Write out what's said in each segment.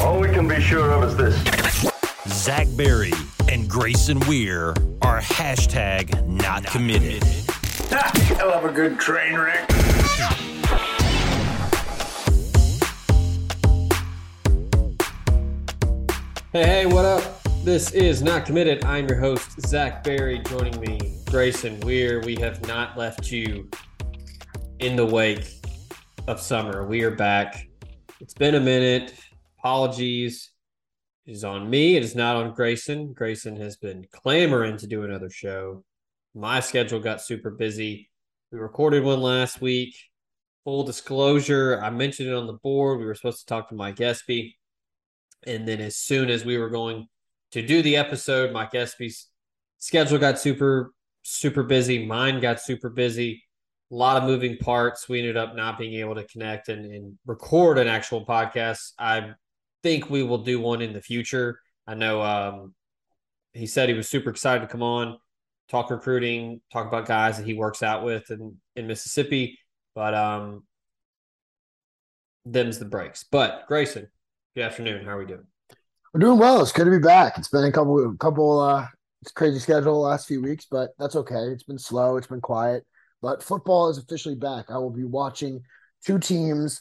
All we can be sure of is this. Zach Berry and Grayson Weir are hashtag not committed. I love a good train wreck. Hey, hey, what up? This is Not Committed. I'm your host, Zach Berry. Joining me, Grayson Weir. We have not left you in the wake of summer. We are back. It's been a minute. Apologies. is on me. It is not on Grayson. Grayson has been clamoring to do another show. My schedule got super busy. We recorded one last week. Full disclosure, I mentioned it on the board. We were supposed to talk to Mike Espy. And then as soon as we were going to do the episode, Mike Espy's schedule got super, super busy. Mine got super busy. A lot of moving parts. We ended up not being able to connect and, and record an actual podcast. I think we will do one in the future. I know um, he said he was super excited to come on, talk recruiting, talk about guys that he works out with in, in Mississippi. But um, them's the breaks. But Grayson, good afternoon. How are we doing? We're doing well. It's good to be back. It's been a couple, couple, uh, it's crazy schedule the last few weeks, but that's okay. It's been slow. It's been quiet, but football is officially back. I will be watching two teams.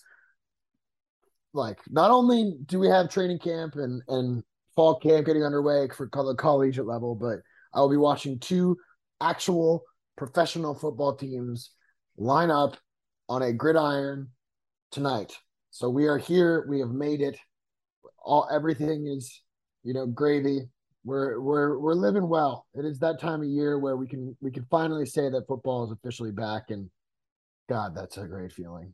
Like, not only do we have training camp and and fall camp getting underway for the collegiate level, but I will be watching two actual professional football teams line up on a gridiron tonight. So we are here. We have made it. All everything is, you know, gravy. We're we're we're living well. It is that time of year where we can we can finally say that football is officially back, and God, that's a great feeling.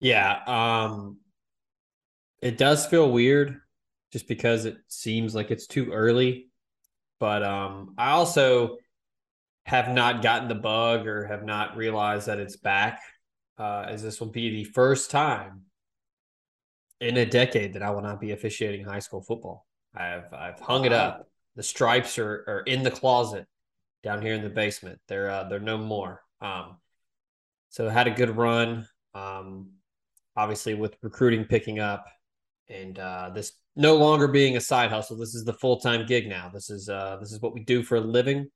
Yeah, um it does feel weird just because it seems like it's too early. But um I also have not gotten the bug or have not realized that it's back. Uh, as this will be the first time in a decade that I will not be officiating high school football. I've I've hung it up. The stripes are, are in the closet down here in the basement. They're uh, they're no more. Um, so had a good run. Um, obviously with recruiting picking up, and uh, this no longer being a side hustle. This is the full time gig now. This is uh, this is what we do for a living.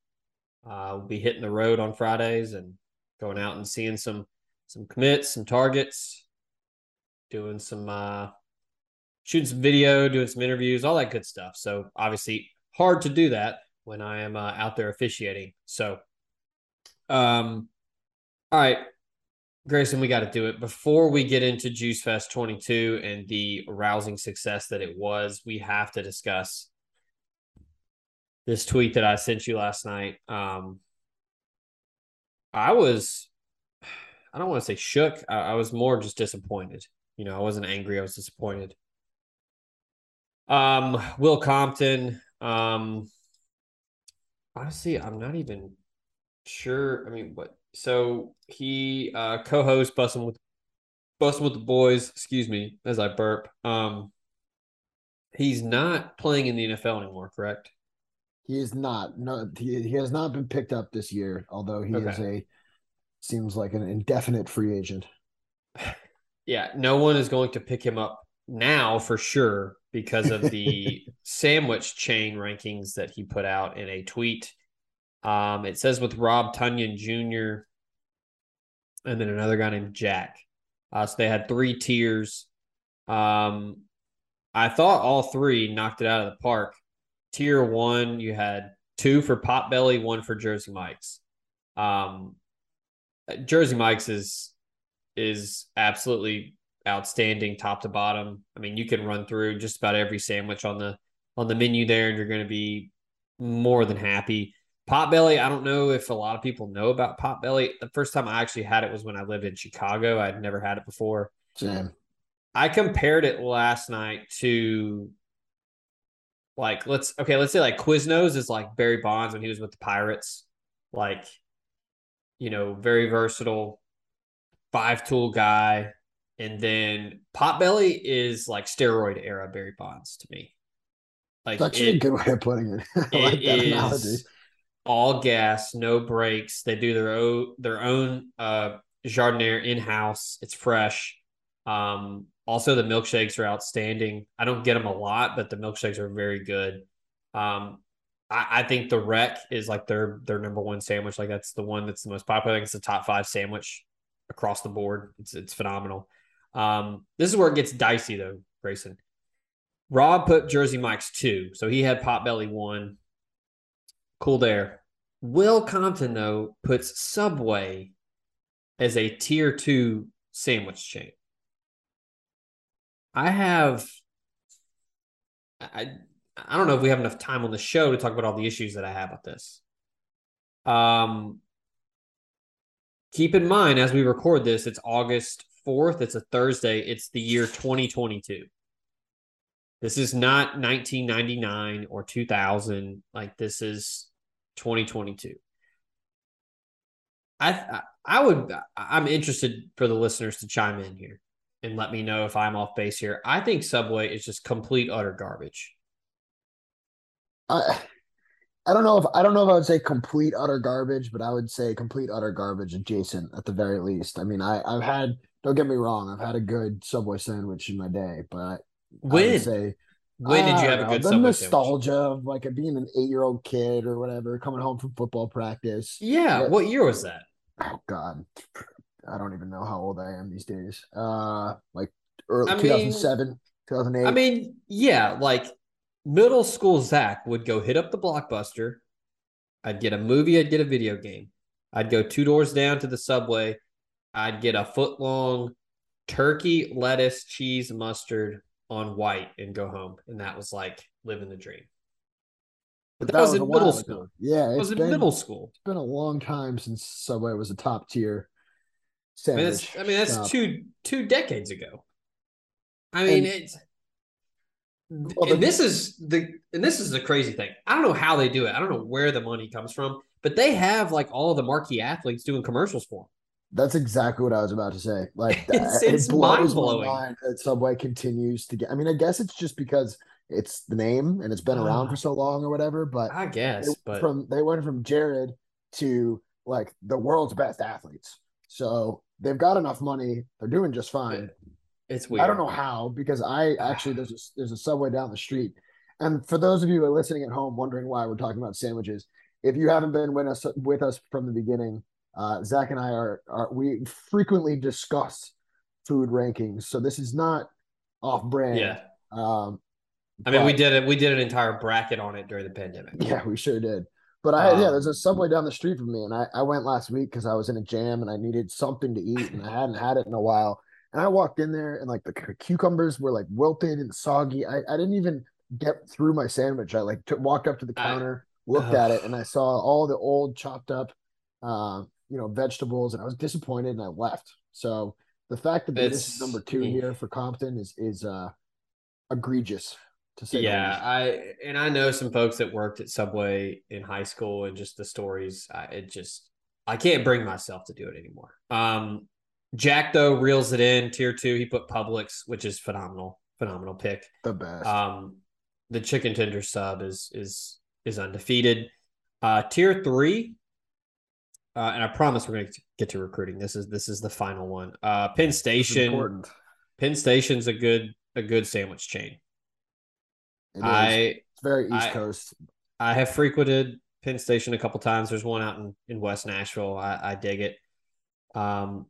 Uh, we'll be hitting the road on Fridays and going out and seeing some some commits, some targets, doing some uh, shooting some video, doing some interviews, all that good stuff. So obviously hard to do that when I am uh, out there officiating. So, um, all right, Grayson, we got to do it before we get into Juice Fest 22 and the rousing success that it was. We have to discuss this tweet that I sent you last night. Um, I was, I don't want to say shook. I, I was more just disappointed. You know, I wasn't angry. I was disappointed. Um, Will Compton. Um, honestly, I'm not even sure. I mean, what? So he uh co-hosts Bussin' with Bussin' with the Boys. Excuse me, as I burp. Um, He's not playing in the NFL anymore, correct? He is not. No, he, he has not been picked up this year. Although he is a seems like an indefinite free agent. Yeah, no one is going to pick him up now for sure because of the sandwich chain rankings that he put out in a tweet. Um, it says with Rob Tonyan Jr. and then another guy named Jack. Uh, so they had three tiers. Um, I thought all three knocked it out of the park. Tier one, you had two for Potbelly, one for Jersey Mike's. Um, Jersey Mike's is is absolutely outstanding top to bottom. I mean, you can run through just about every sandwich on the on the menu there, and you're going to be more than happy. Potbelly, I don't know if a lot of people know about Potbelly. The first time I actually had it was when I lived in Chicago. I'd never had it before. Same. I compared it last night to like let's okay, let's say like Quiznos is like Barry Bonds when he was with the Pirates. Like, you know, very versatile, five tool guy. And then Potbelly is like steroid era Barry Bonds to me. Like It's actually it- a good way of putting it. I it like that analogy. All gas, no brakes. They do their own their own uh giardiniera in house. It's fresh. Um, also the milkshakes are outstanding. I don't get them a lot, but the milkshakes are very good. Um, I, I think the wreck is like their their number one sandwich. Like that's the one that's the most popular. I think it's the top five sandwich across the board. It's it's phenomenal. Um, this is where it gets dicey though, Grayson. Rob put Jersey Mike's two, so he had Potbelly one. Cool there. Will Compton though puts Subway as a tier two sandwich chain. I have I I don't know if we have enough time on the show to talk about all the issues that I have with this. Um keep in mind as we record this, it's August 4th, it's a Thursday, it's the year 2022. This is not 1999 or 2000. Like this is 2022. I I- I would I'm interested for the listeners to chime in here and let me know if I'm off base here. I think Subway is just complete utter garbage. I I don't know if I don't know if I would say complete utter garbage, but I would say complete utter garbage adjacent at the very least. I mean, I I've had don't get me wrong, I've had a good Subway sandwich in my day, but I When would say when did you have a know, good the nostalgia sandwich? of like being an eight year old kid or whatever coming home from football practice. Yeah, what year was that? Oh God, I don't even know how old I am these days. Uh, like early I mean- 2007, 2008. I mean, yeah, like middle school Zach would go hit up the blockbuster. I'd get a movie, I'd get a video game. I'd go two doors down to the subway. I'd get a foot long turkey, lettuce, cheese, mustard on white and go home. And that was like living the dream. But that, was, a in middle ago. school. Yeah, it was in been, middle school. It's been a long time since Subway was a top tier I mean, that's, I mean, that's two two decades ago. I mean, And- it's Well, and this is the and this is the crazy thing. I don't know how they do it. I don't know where the money comes from, but they have like all the marquee athletes doing commercials for them. That's exactly what I was about to say. Like It's- it it's blows my mind that Subway continues to get. I mean, I guess it's just because it's the name and it's been around Ah. for so long or whatever. But I guess, but from they went from Jared to like the world's best athletes. So they've got enough money. They're doing just fine. it's weird. I don't know how because I actually there's a there's a subway down the street, and for those of you who are listening at home wondering why we're talking about sandwiches, if you haven't been with us with us from the beginning, uh, Zach and I are are we frequently discuss food rankings, so this is not off brand. Yeah, Um, I mean, we did it. We did an entire bracket on it during the pandemic. Yeah, we sure did. But I yeah, Um, there's a subway down the street from me, and I, I went last week because I was in a jam and I needed something to eat, and I hadn't had it in a while. And I walked in there, and like the cucumbers were like wilted and soggy. I, I didn't even get through my sandwich. I like took walked up to the I- counter, looked at it, and I saw all the old chopped up, uh, you know, vegetables, and I was disappointed, and I left. So the fact that this is number two here for Compton is is uh egregious to say. Yeah. I and I know some folks that worked at Subway in high school, and just the stories. I, it just I can't bring myself to do it anymore. Um, Jack though reels it in tier two. He put Publix, which is phenomenal, phenomenal pick. the best. Um, the chicken tender sub is is is undefeated. Uh, tier three, uh, and I promise we're going to get to recruiting. This is this is the final one. Uh, Penn Station. Penn Station's a good a good sandwich chain. It is. I it's very East I- Coast. I have frequented Penn Station a couple times. There's one out in, in West Nashville. I, I dig it. Um,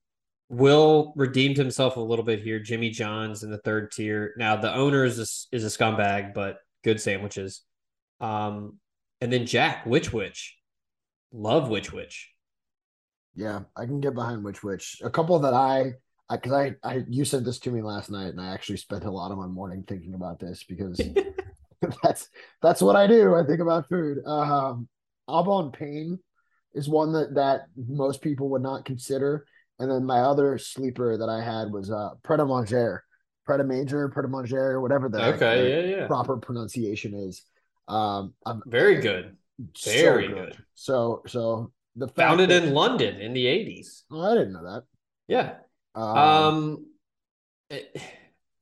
Will redeemed himself a little bit here. Jimmy John's in the third tier. Now the owner is a, is a scumbag, but good sandwiches. Um, and then Jack Which Wich, love Which Wich. Yeah, I can get behind Which Wich. A couple that I I because I, I you sent this to me last night and I actually spent a lot of my morning thinking about this because that's that's what I do. I think about food. Um Au Bon Pain is one that that most people would not consider. And then my other sleeper that I had was uh Pret a Manger. Pret a Manger, Pret a Manger, whatever the Okay, yeah, yeah, proper pronunciation is. Um I'm very good. so Very good. So so the Founded that- in London in the eighties. Oh, I didn't know that. Yeah, Um, Um, it-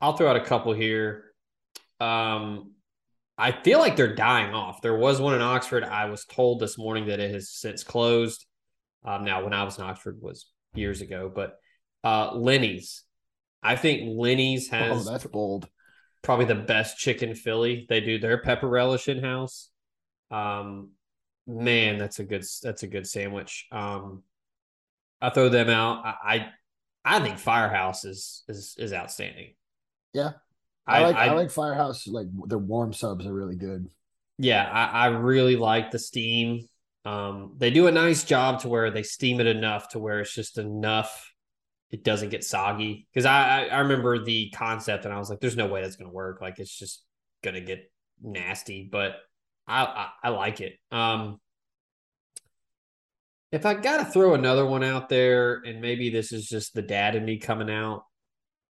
I'll throw out a couple here. Um, I feel like they're dying off. There was one in Oxford. I was told this morning that it has since closed. Um, now when I was in Oxford was years ago, but uh, Lenny's. I think Lenny's oh, has that's bold. probably the best chicken Philly. They do their pepper relish in house. Um, man, that's a good that's a good sandwich. Um, I throw them out. I I, I think Firehouse is is is outstanding. Yeah. I, I like I, I- like Firehouse. Like their warm subs are really good. yeah, I, I really like the steam. Um, they do a nice job to where they steam it enough to where it's just enough. It doesn't get soggy because I, I I remember the concept and I was like, "There's no way that's gonna work. Like it's just gonna get nasty." But I I, I like it. Um, if I got to throw another one out there, and maybe this is just the dad in me coming out,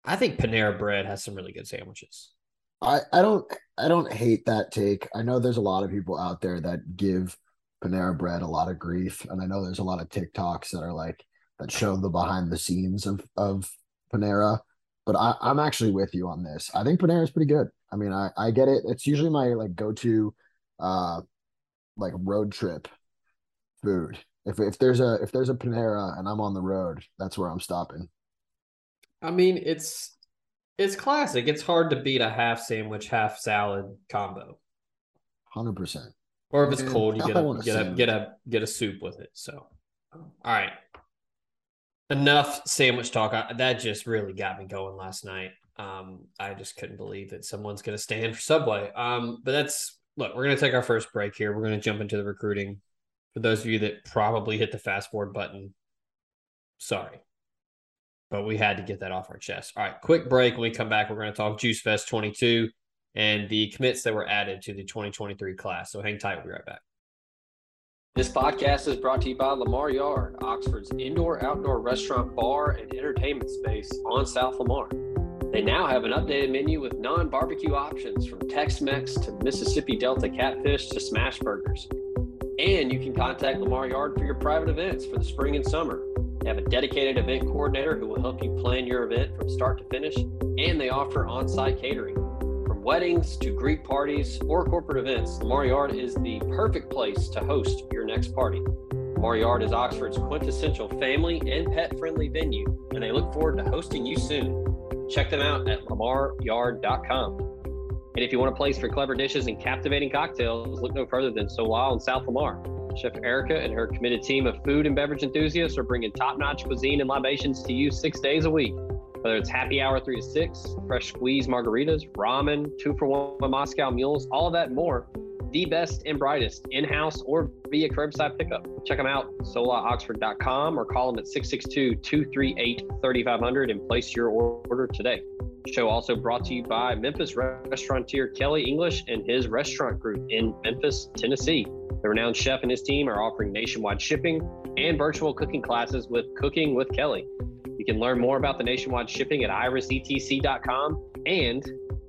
I think Panera Bread has some really good sandwiches. I I don't I don't hate that take. I know there's a lot of people out there that give Panera Bread a lot of grief, and I know there's a lot of TikToks that are like that show the behind the scenes of of Panera. But I, I'm actually with you on this. I think Panera is pretty good. I mean, I I get it. It's usually my like go to, uh, like road trip food. If if there's a if there's a Panera and I'm on the road, that's where I'm stopping. I mean, it's it's classic. It's hard to beat a half sandwich, half salad combo. Hundred percent. Or if it's Man, cold, you I get a want a get a get a get a soup with it. So, all right, enough sandwich talk. I, that just really got me going last night. Um, I just couldn't believe that someone's going to stand for Subway. Um, but that's look. We're going to take our first break here. We're going to jump into the recruiting. For those of you that probably hit the fast forward button, sorry, but we had to get that off our chest. All right, quick break. When we come back, we're going to talk Juice Fest 22 and the commits that were added to the 2023 class. So hang tight. We'll be right back. This podcast is brought to you by Lamar Yard, Oxford's indoor outdoor restaurant, bar, and entertainment space on South Lamar. They now have an updated menu with non barbecue options from Tex Mex to Mississippi Delta catfish to smash burgers. And you can contact Lamar Yard for your private events for the spring and summer. They have a dedicated event coordinator who will help you plan your event from start to finish, and they offer on site catering. From weddings to Greek parties or corporate events, Lamar Yard is the perfect place to host your next party. Lamar Yard is Oxford's quintessential family and pet friendly venue, and they look forward to hosting you soon. Check them out at lamaryard.com. And if you want a place for clever dishes and captivating cocktails, look no further than Sola in South Lamar. Chef Erica and her committed team of food and beverage enthusiasts are bringing top notch cuisine and libations to you six days a week. Whether it's happy hour three to six, fresh squeeze margaritas, ramen, two for one Moscow mules, all of that and more. The best and brightest in house or via curbside pickup. Check them out, solaoxford.com, or call them at 662 238 3500 and place your order today. Show also brought to you by Memphis restaurateur Kelly English and his restaurant group in Memphis, Tennessee. The renowned chef and his team are offering nationwide shipping and virtual cooking classes with Cooking with Kelly. You can learn more about the nationwide shipping at irisetc.com and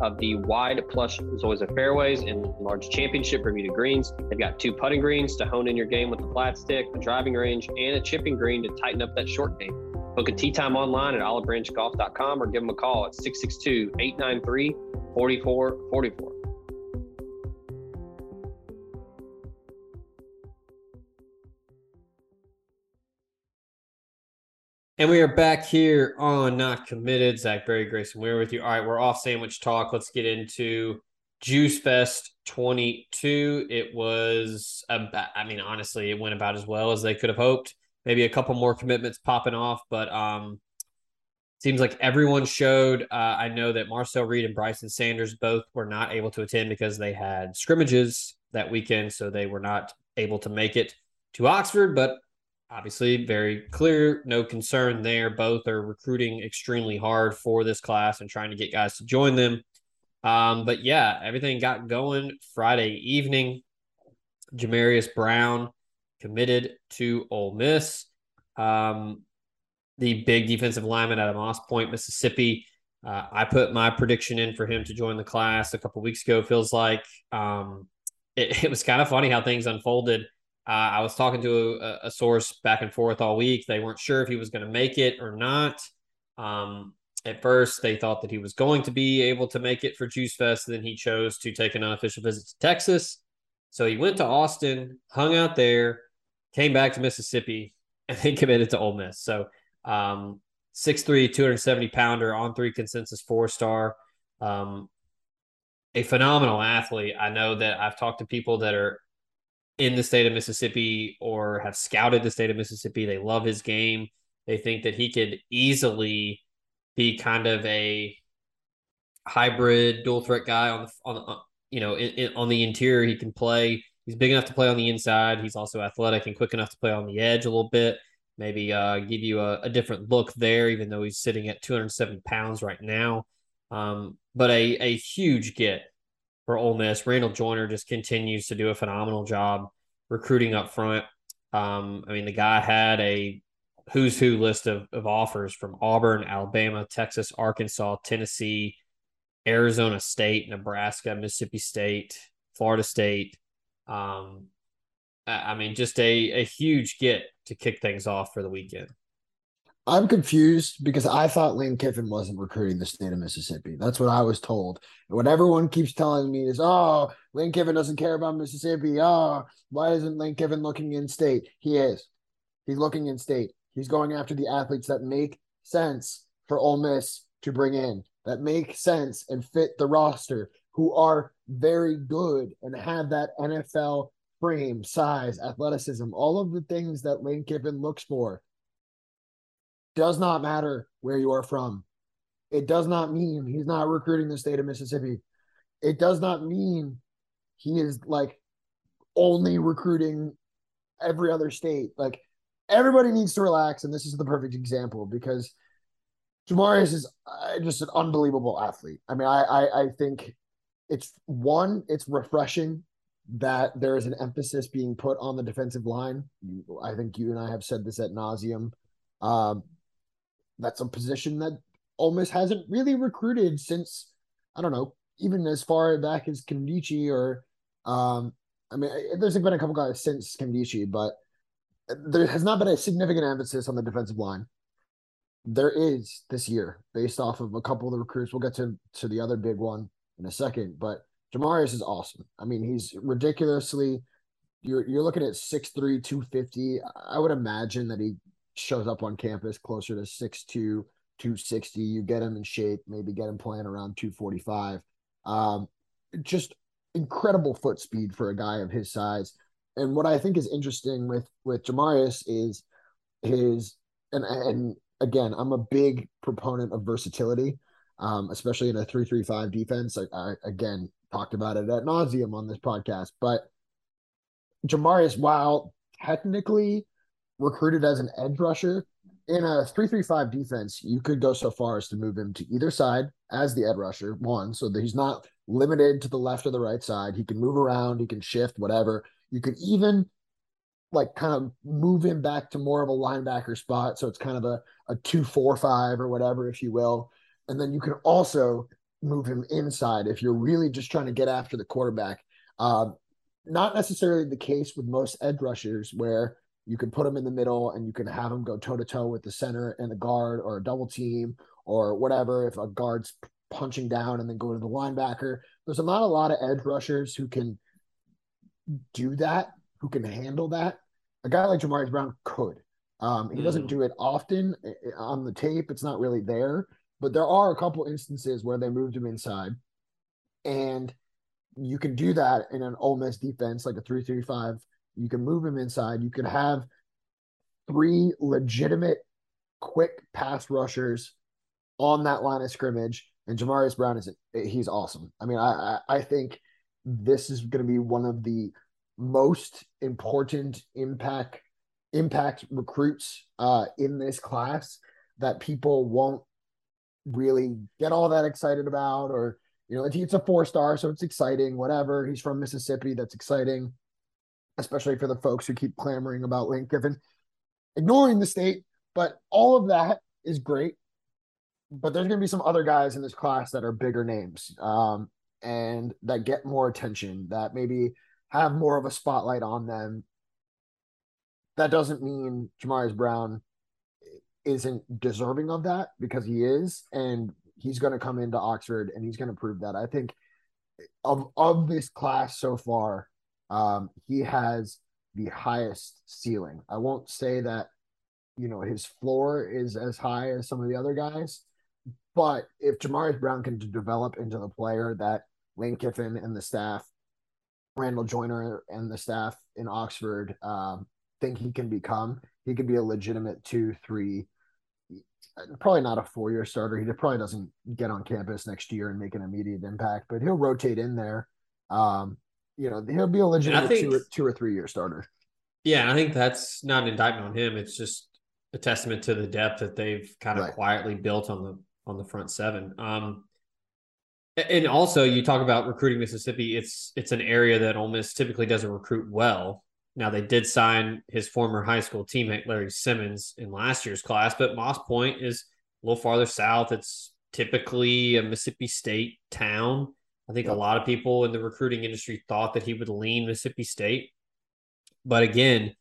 of the wide plush Zoysia fairways and large championship Bermuda greens. They've got two putting greens to hone in your game with the flat stick, a driving range, and a chipping green to tighten up that short game. Book a tee time online at olivebranchgolf.com or give them a call at 662 893 4444. And we are back here on Not Committed. Zach Berry Grayson Weir with you. All right, we're off sandwich talk. Let's get into Juice Fest 22. It was, about, I mean, honestly, it went about as well as they could have hoped. Maybe a couple more commitments popping off, but um, seems like everyone showed. Uh, I know that Marcel Reed and Bryson Sanders both were not able to attend because they had scrimmages that weekend, so they were not able to make it to Oxford. But obviously very clear, no concern there. Both are recruiting extremely hard for this class and trying to get guys to join them. Um, but yeah, everything got going Friday evening. Jamarius Brown committed to Ole Miss. Um, the big defensive lineman out of Moss Point, Mississippi. Uh, I put my prediction in for him to join the class a couple weeks ago. Feels like um, it, it was kind of funny how things unfolded uh, I was talking to a, a, source back and forth all week. They weren't sure if he was going to make it or not. Um, at first, they thought that he was going to be able to make it for Juice Fest. Then he chose to take an unofficial visit to Texas. So he went to Austin, hung out there, came back to Mississippi, and then committed to Ole Miss. So um, 6'3, 270 pounder on three consensus four star. Um, a phenomenal athlete. I know that I've talked to people that are in the state of Mississippi or have scouted the state of Mississippi. They love his game. They think that he could easily be kind of a hybrid dual threat guy on the on the, you know in, in, on the interior. He can play. He's big enough to play on the inside. He's also athletic and quick enough to play on the edge a little bit. Maybe uh, give you a, a different look there, even though he's sitting at 207 pounds right now. Um, but a a huge get for Ole Miss. Randall Joyner just continues to do a phenomenal job recruiting up front. Um, I mean, the guy had a who's who list of, of offers from Auburn, Alabama, Texas, Arkansas, Tennessee, Arizona State, Nebraska, Mississippi State, Florida State. Um, I mean, just a, a huge get to kick things off for the weekend. I'm confused because I thought Lane Kiffin wasn't recruiting the state of Mississippi. That's what I was told. And what everyone keeps telling me is, oh, Lane Kiffin doesn't care about Mississippi. Oh, why isn't Lane Kiffin looking in state? He is. He's looking in state. He's going after the athletes that make sense for Ole Miss to bring in, that make sense and fit the roster, who are very good and have that NFL frame, size, athleticism, all of the things that Lane Kiffin looks for does not matter where you are from. It does not mean he's not recruiting the state of Mississippi. It does not mean he is like only recruiting every other state. Like everybody needs to relax, and this is the perfect example because Jamarius is uh, just an unbelievable athlete. I mean, I, I I think it's one, it's refreshing that there is an emphasis being put on the defensive line. I think you and I have said this at nauseum. Um, that's a position that Ole Miss hasn't really recruited since I don't know, even as far back as Nkemdiche or um, I mean, there's been a couple guys since Nkemdiche, but there has not been a significant emphasis on the defensive line. There is this year, based off of a couple of the recruits. We'll get to to the other big one in a second, but Jamarius is awesome. I mean, he's ridiculously. You're you're looking at 6'3", 250. I would imagine that he shows up on campus closer to 6'2, 260. You get him in shape, maybe get him playing around 245. Um, just incredible foot speed for a guy of his size. And what I think is interesting with with Jamarius is his and and again, I'm a big proponent of versatility, um, especially in a three three five defense. I, I again talked about it at nauseum on this podcast, but Jamarius, while technically recruited as an edge rusher in a 335 defense, you could go so far as to move him to either side as the edge rusher, one, so that he's not limited to the left or the right side. He can move around, he can shift, whatever. You could even like kind of move him back to more of a linebacker spot. So it's kind of a, a two, four, five or whatever, if you will. And then you can also move him inside if you're really just trying to get after the quarterback. Um, not necessarily the case with most edge rushers where you can put them in the middle and you can have them go toe to toe with the center and the guard or a double team or whatever. If a guard's punching down and then go to the linebacker, there's not a lot of edge rushers who can do that, who can handle that. A guy like Jamarius Brown could. Um, he doesn't mm. do it often on the tape. It's not really there, but there are a couple instances where they moved him inside, and you can do that in an Ole Miss defense like a three-three-five. You can move him inside. You can have three legitimate, quick pass rushers on that line of scrimmage. And Jamarius Brown is he's awesome. I mean, I I, think this is going to be one of the most important impact impact recruits uh, in this class that people won't really get all that excited about or you know it's a four star so it's exciting whatever he's from mississippi that's exciting especially for the folks who keep clamoring about lane kiffin ignoring the state but all of that is great but there's going to be some other guys in this class that are bigger names um, and that get more attention that maybe have more of a spotlight on them that doesn't mean Jamarius Brown isn't deserving of that because he is, and he's going to come into Oxford and he's going to prove that. I think of of this class so far, um, he has the highest ceiling. I won't say that you know his floor is as high as some of the other guys, but if Jamarius Brown can develop into the player that Lane Kiffin and the staff, Randall Joyner and the staff in Oxford um, think he can become, he could be a legitimate two, three, probably not a four year starter. He probably doesn't get on campus next year and make an immediate impact, but he'll rotate in there. Um, you know, he'll be a legitimate think, two, or, two or three year starter. Yeah, I think that's not an indictment on him. It's just a testament to the depth that they've kind of right. quietly built on the on the front seven. Um, and also, you talk about recruiting Mississippi. It's it's an area that Ole Miss typically doesn't recruit well. Now they did sign his former high school teammate Larry Simmons in last year's class, but Moss Point is a little farther south. It's typically a Mississippi State town. I think a lot of people in the recruiting industry thought that he would lean Mississippi State. But again,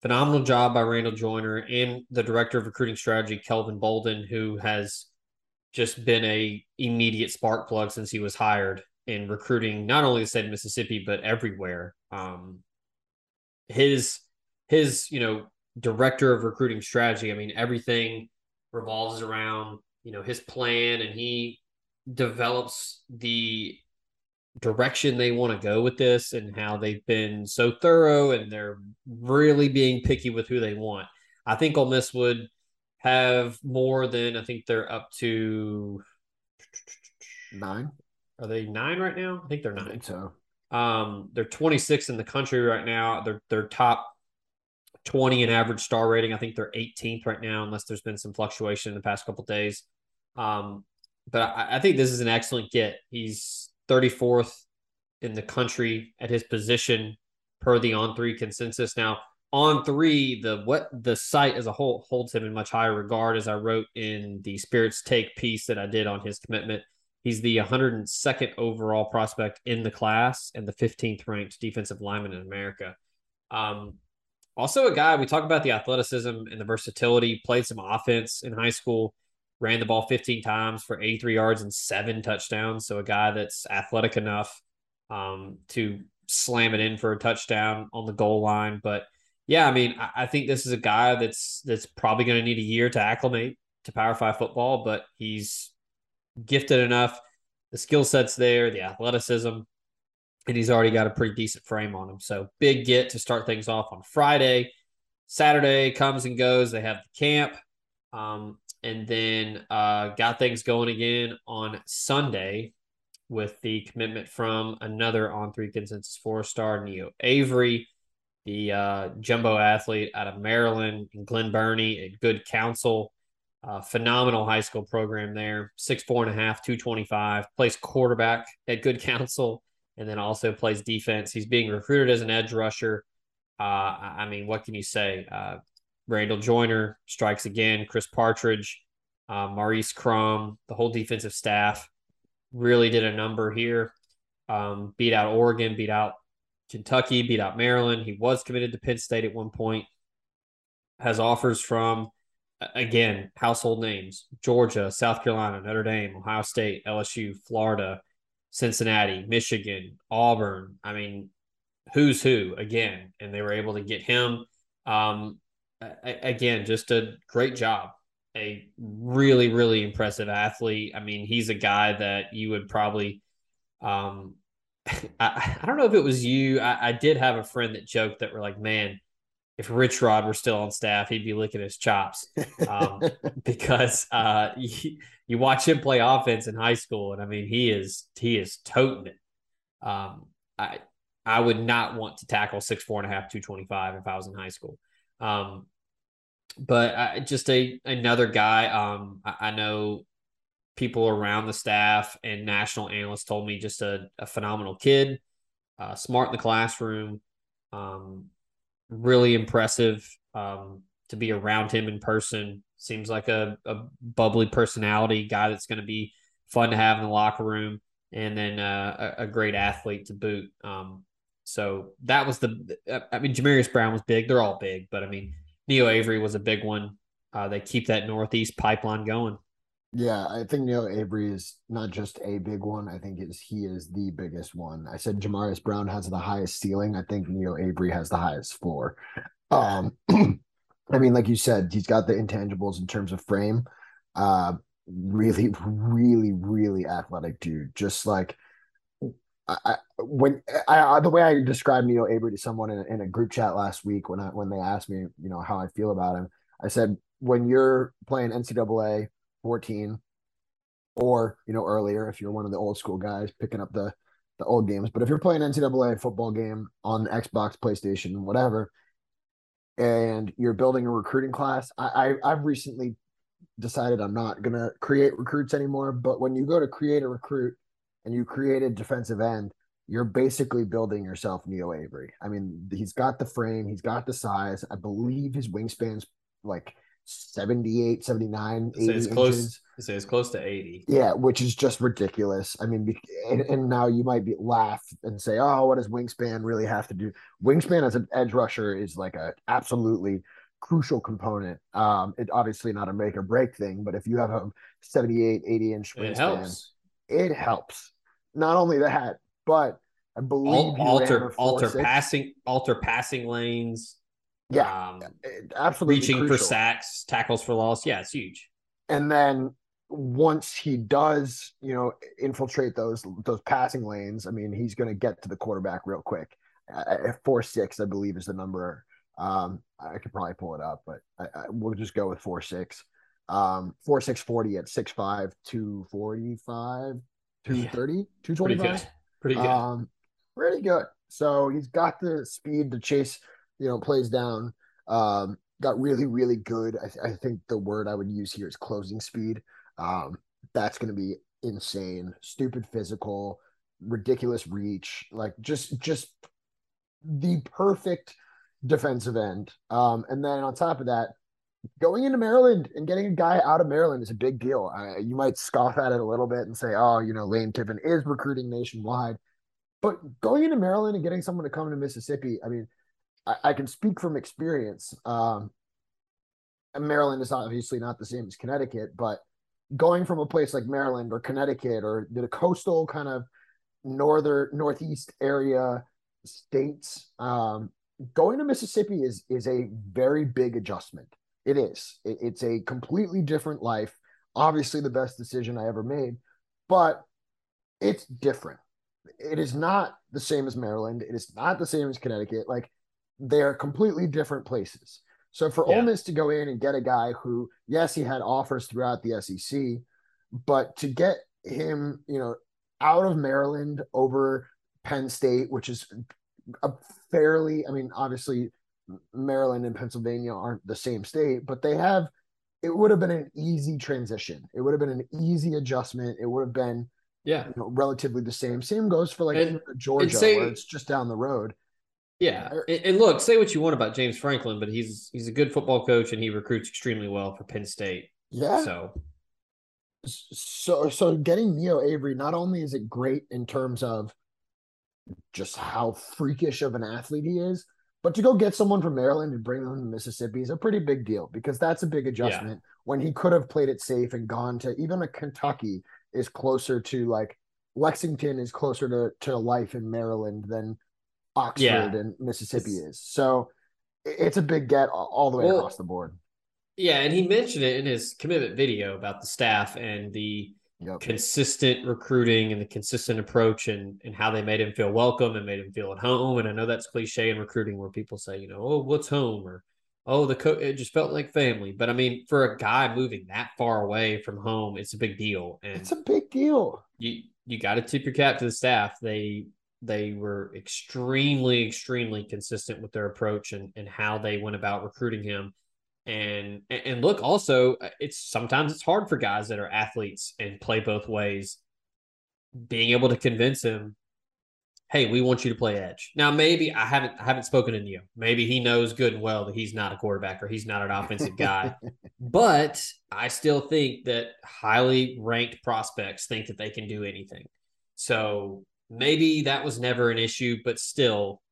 phenomenal job by Randall Joyner and the director of recruiting strategy, Kelvin Bolden, who has just been a immediate spark plug since he was hired in recruiting not only the state of Mississippi, but everywhere. Um, his his you know director of recruiting strategy. I mean, everything revolves around you know his plan, and he develops the direction they want to go with this and how they've been so thorough and they're really being picky with who they want. I think Ole Miss would have more than I think they're up to nine. Are they nine right now? I think they're nine. Think so um, they're 26 in the country right now. They're they're top 20 in average star rating. I think they're 18th right now, unless there's been some fluctuation in the past couple days. Um, but I, I, think this is an excellent get. He's 34th in the country at his position per the on three consensus. Now, on three, the what the site as a whole holds him in much higher regard, as I wrote in the Spirits Take piece that I did on his commitment. He's the 102nd overall prospect in the class and the 15th ranked defensive lineman in America. Um, also, a guy we talk about the athleticism and the versatility, played some offense in high school, ran the ball 15 times for 83 yards and seven touchdowns. So, a guy that's athletic enough um, to slam it in for a touchdown on the goal line. But yeah, I mean, I, I think this is a guy that's that's probably going to need a year to acclimate to Power Five football, but he's gifted enough. The skill set's there, the athleticism, and he's already got a pretty decent frame on him. So big get to start things off on Friday. Saturday comes and goes. They have the camp. Um, and then uh, got things going again on Sunday with the commitment from another on three consensus four star Neo Avery, the uh, jumbo athlete out of Maryland, and Glen Burnie a good counsel. Uh, phenomenal high school program there. Six four and a half, two twenty five. Plays quarterback at Good Counsel, and then also plays defense. He's being recruited as an edge rusher. I mean, what can you say? Randall Joyner strikes again. Chris Partridge, uh, Maurice Crum, the whole defensive staff really did a number here. Um, beat out Oregon, beat out Kentucky, beat out Maryland. He was committed to Penn State at one point. Has offers from again household names: Georgia, South Carolina, Notre Dame, Ohio State, LSU, Florida, Cincinnati, Michigan, Auburn. I mean, who's who again? And they were able to get him. Um, again, just a great job. A really, really impressive athlete. I mean, he's a guy that you would probably um, I, I don't know if it was you. I, I did have a friend that joked that we're like, man, if Rich Rod were still on staff, he'd be licking his chops um, because uh, you, you, watch him play offense in high school, and I mean he is he is toting it. Um, I I would not want to tackle six four and a half two twenty five if I was in high school. Um, but I, just a another guy. Um, I, I know people around the staff and national analysts told me just a, a phenomenal kid, uh, smart in the classroom, um, really impressive um, to be around him in person. Seems like a, a bubbly personality guy that's going to be fun to have in the locker room, and then uh, a, a, great athlete to boot. Um, so that was the. I mean, Jamarius Brown was big. They're all big, but I mean, Neo Avery was a big one. Uh, they keep that Northeast pipeline going. Yeah, I think Neo Avery is not just a big one. I think is he is the biggest one. I said Jamarius Brown has the highest ceiling. I think Neo Avery has the highest floor. Um, I mean, like you said, he's got the intangibles in terms of frame. Uh, really, really, really athletic dude. Just like I, when I, the way I described Neo Avery to someone in, in a group chat last week when I when they asked me, you know, how I feel about him, I said when you're playing NCAA 14 or you know earlier if you're one of the old school guys picking up the the old games but if you're playing ncaa football game on xbox playstation whatever and you're building a recruiting class i, I i've recently decided i'm not to create recruits anymore but when you go to create a recruit and you create a defensive end you're basically building yourself neo avery i mean he's got the frame he's got the size i believe his wingspan's like 78, 79, 80 it's close, Say it's close to 80. Yeah, which is just ridiculous. I mean, and, and, now you might be laugh and say, oh, what does wingspan really have to do? Wingspan as an edge rusher is like a absolutely crucial component. Um, it obviously not a make or break thing, but if you have a 78, 80 inch wingspan, it helps. Not only that, but I believe alter alter passing alter passing lanes yeah, um, absolutely. Reaching crucial. for sacks, tackles for loss. Yeah, it's huge. And then once he does, you know, infiltrate those those passing lanes, I mean, he's going to get to the quarterback real quick. Uh, four six, I believe, is the number. Um, I could probably pull it up, but I, I, we'll just go with four six. Um, four six forty at six five two forty five two thirty two twenty five. Pretty good. Um, pretty good. So he's got the speed to chase you know, plays down. Um, got really, really good. I, th- I, think the word I would use here is closing speed. Um, that's going to be insane. Stupid physical, ridiculous reach, like just just the perfect defensive end. Um, and then on top of that, going into Maryland and getting a guy out of Maryland is a big deal. I, you might scoff at it a little bit and say, "Oh, you know, Lane Kiffin is recruiting nationwide," but going into Maryland and getting someone to come to Mississippi, I mean I, I can speak from experience. Um, Maryland is obviously not the same as Connecticut, but going from a place like Maryland or Connecticut or the coastal kind of northern northeast area states, um, going to Mississippi is is a very big adjustment. It is. It, it's a completely different life. Obviously, the best decision I ever made, but it's different. It is not the same as Maryland. It is not the same as Connecticut. Like they're completely different places. So for yeah. Ole Miss to go in and get a guy who, yes, he had offers throughout the SEC, but to get him, you know, out of Maryland over Penn State, which is a fairly, I mean, obviously Maryland and Pennsylvania aren't the same state, but they have. It would have been an easy transition. It would have been an easy adjustment. It would have been, yeah, you know, relatively the same. Same goes for like and, Georgia, say, where it's just down the road Yeah, and, and look, say what you want about James Franklin, but he's he's a good football coach and he recruits extremely well for Penn State. Yeah. So So so getting Neo Avery not only is it great in terms of just how freakish of an athlete he is, but to go get someone from Maryland and bring them to Mississippi is a pretty big deal because that's a big adjustment when he could have played it safe and gone to even a Kentucky is closer to like Lexington is closer to, to life in Maryland than Oxford Yeah. and Mississippi It's- is. So it's a big get all- all the way Well, across the board. yeah, and he mentioned it in his commitment video about the staff and the Yep. consistent recruiting and the consistent approach and and how they made him feel welcome and made him feel at home. And I know that's cliche in recruiting where people say, you know, oh, what's home or oh, the coach it just felt like family. But I mean, for a guy moving that far away from home, it's a big deal. And It's a big deal. you you got to tip your cap to the staff. They they were extremely extremely consistent with their approach and and how they went about recruiting him. And and look, also uh, it's sometimes it's hard for guys that are athletes and play both ways. Being able to convince him, hey, we want you to play edge. Now, maybe I haven't I haven't spoken to Neo. Maybe he knows good and well that he's not a quarterback or he's not an offensive guy. But I still think that highly ranked prospects think that they can do anything. So maybe that was never an issue, but still,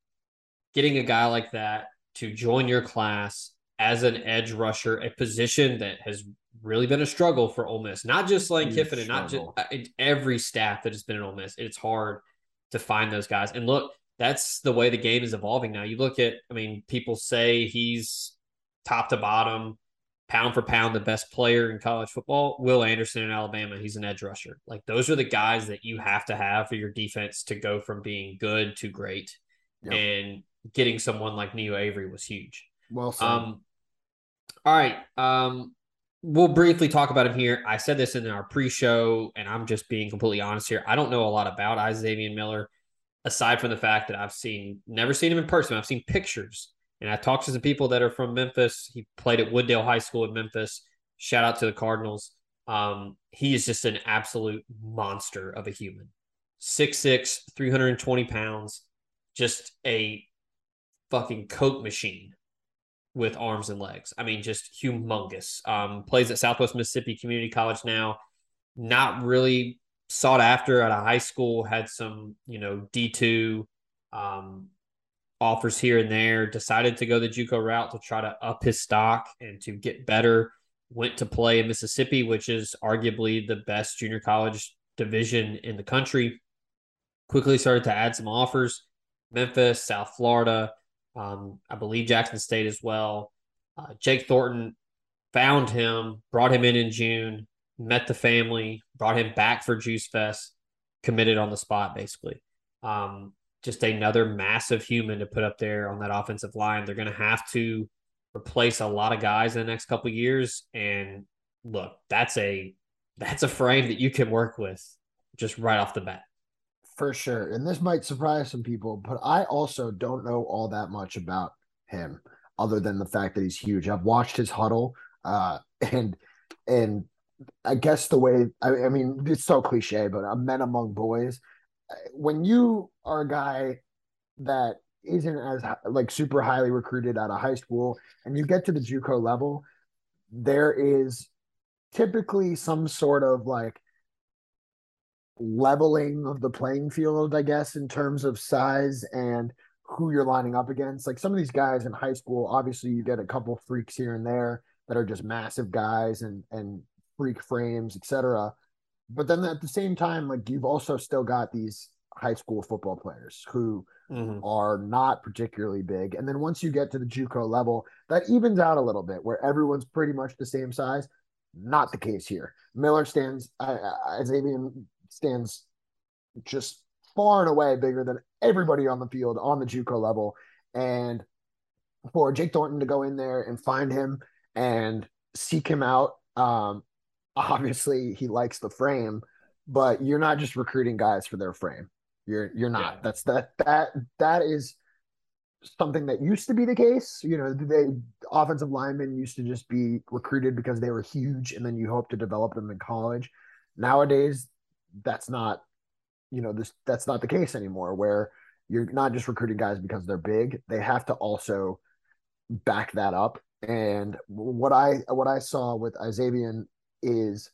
getting a guy like that to join your class as an edge rusher, a position that has really been a struggle for Ole Miss, not just Lane Huge Kiffin and not just struggle. uh, every staff that has been at Ole Miss. It's hard to find those guys. And look, that's the way the game is evolving now. You look at, I mean, people say he's top to bottom, pound for pound, the best player in college football. Will Anderson in Alabama, he's an edge rusher. Like those are the guys that you have to have for your defense to go from being good to great. Yep. And getting someone like Neo Avery was huge. Well said. Um, all right. Um, we'll briefly talk about him here. I said this in our pre-show, and I'm just being completely honest here. I don't know a lot about Isaiah Miller, aside from the fact that I've seen never seen him in person. I've seen pictures, and I talked to some people that are from Memphis. He played at Wooddale High School in Memphis. Shout out to the Cardinals. Um, he is just an absolute monster of a human. 6'6, 320 pounds, just a fucking coke machine with arms and legs. I mean, just humongous. Um, plays at Southwest Mississippi Community College now. Not really sought after at a high school. Had some, you know, D two um, offers here and there. Decided to go the JUCO route to try to up his stock and to get better. Went to play in Mississippi, which is arguably the best junior college division in the country. Quickly started to add some offers. Memphis, South Florida, um, I believe Jackson State as well. Uh, Jake Thornton found him, brought him in in June, met the family, brought him back for Juice Fest, committed on the spot basically. Um, just another massive human to put up there on that offensive line. They're going to have to replace a lot of guys in the next couple years, and look, that's a that's a frame that you can work with just right off the bat. For sure. And this might surprise some people, but I also don't know all that much about him other than the fact that he's huge. I've watched his huddle, uh, and and I guess the way I, I mean it's so cliche, but a men among boys. When you are a guy that isn't as like super highly recruited out of high school, and you get to the JUCO level, there is typically some sort of like leveling of the playing field, I guess, in terms of size and who you're lining up against. Like some of these guys in high school, obviously you get a couple freaks here and there that are just massive guys and and freak frames, etc. But then at the same time, like you've also still got these high school football players who are not particularly big. And then once you get to the JUCO level, that evens out a little bit where everyone's pretty much the same size. Not the case here. Miller stands, uh, Xavier stands just far and away bigger than everybody on the field on the JUCO level. And for Jake Thornton to go in there and find him and seek him out, um, obviously he likes the frame, but you're not just recruiting guys for their frame. You're you're not. Yeah. That's that that that is something that used to be the case. You know, they offensive linemen used to just be recruited because they were huge, and then you hope to develop them in college. Nowadays, that's not, you know, this that's not the case anymore. Where you're not just recruiting guys because they're big. They have to also back that up. And what I what I saw with Izavian is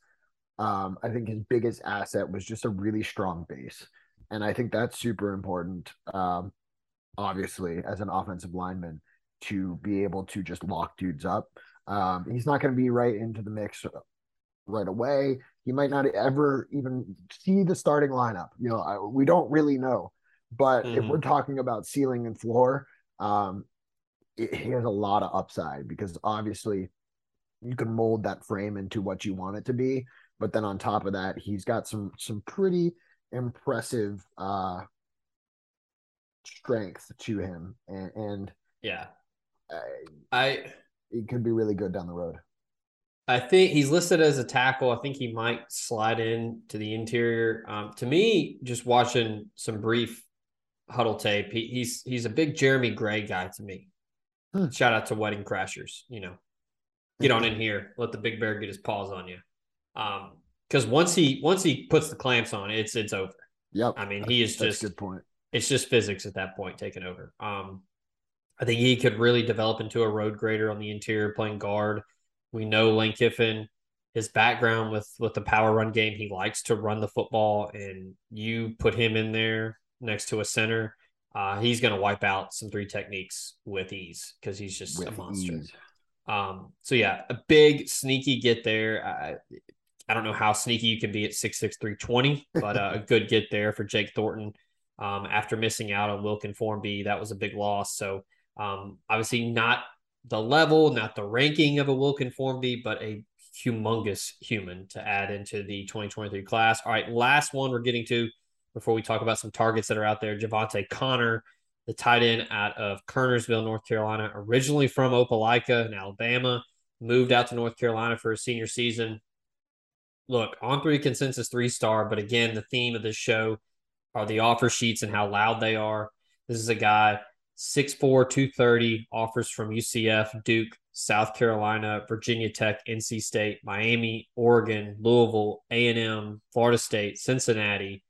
um, I think his biggest asset was just a really strong base. And I think that's super important, um, obviously, as an offensive lineman to be able to just lock dudes up. Um, he's not going to be right into the mix right away. He might not ever even see the starting lineup. You know, I, we don't really know. But mm-hmm. if we're talking about ceiling and floor, um, it, he has a lot of upside because obviously you can mold that frame into what you want it to be. But then on top of that, he's got some some pretty impressive uh strength to him, and, and yeah, I, I it could be really good down the road. I think he's listed as a tackle. I think he might slide in to the interior. Um, to me, just watching some brief huddle tape, he, he's he's a big Jeremy Grey guy to me. Hmm. Shout out to Wedding Crashers. You know, get on in here, let the big bear get his paws on you. Um, because once he once he puts the clamps on, it's it's over. Yep. I mean, he is just good point. It's just physics at that point taking over. Um, I think he could really develop into a road grader on the interior, playing guard. We know Lane Kiffin, his background with with the power run game, he likes to run the football, and you put him in there next to a center, uh, he's going to wipe out some three techniques with ease because he's just with a monster. Um, so yeah, a big sneaky get there. I, I don't know how sneaky you can be at six six three twenty, but uh, a good get there for Jake Thornton. Um, after missing out on Wilkin Formby, that was a big loss. So um, obviously not the level, not the ranking of a Wilkin Formby, but a humongous human to add into the 2023 class. All right, last one we're getting to before we talk about some targets that are out there. Javante Connor, the tight end out of Kernersville, North Carolina, originally from Opelika in Alabama, moved out to North Carolina for his senior season. Look, on three consensus three star, but again, the theme of this show are the offer sheets and how loud they are. This is a guy 6'4, 230, offers from UCF, Duke, South Carolina, Virginia Tech, NC State, Miami, Oregon, Louisville, A&M, Florida State, Cincinnati,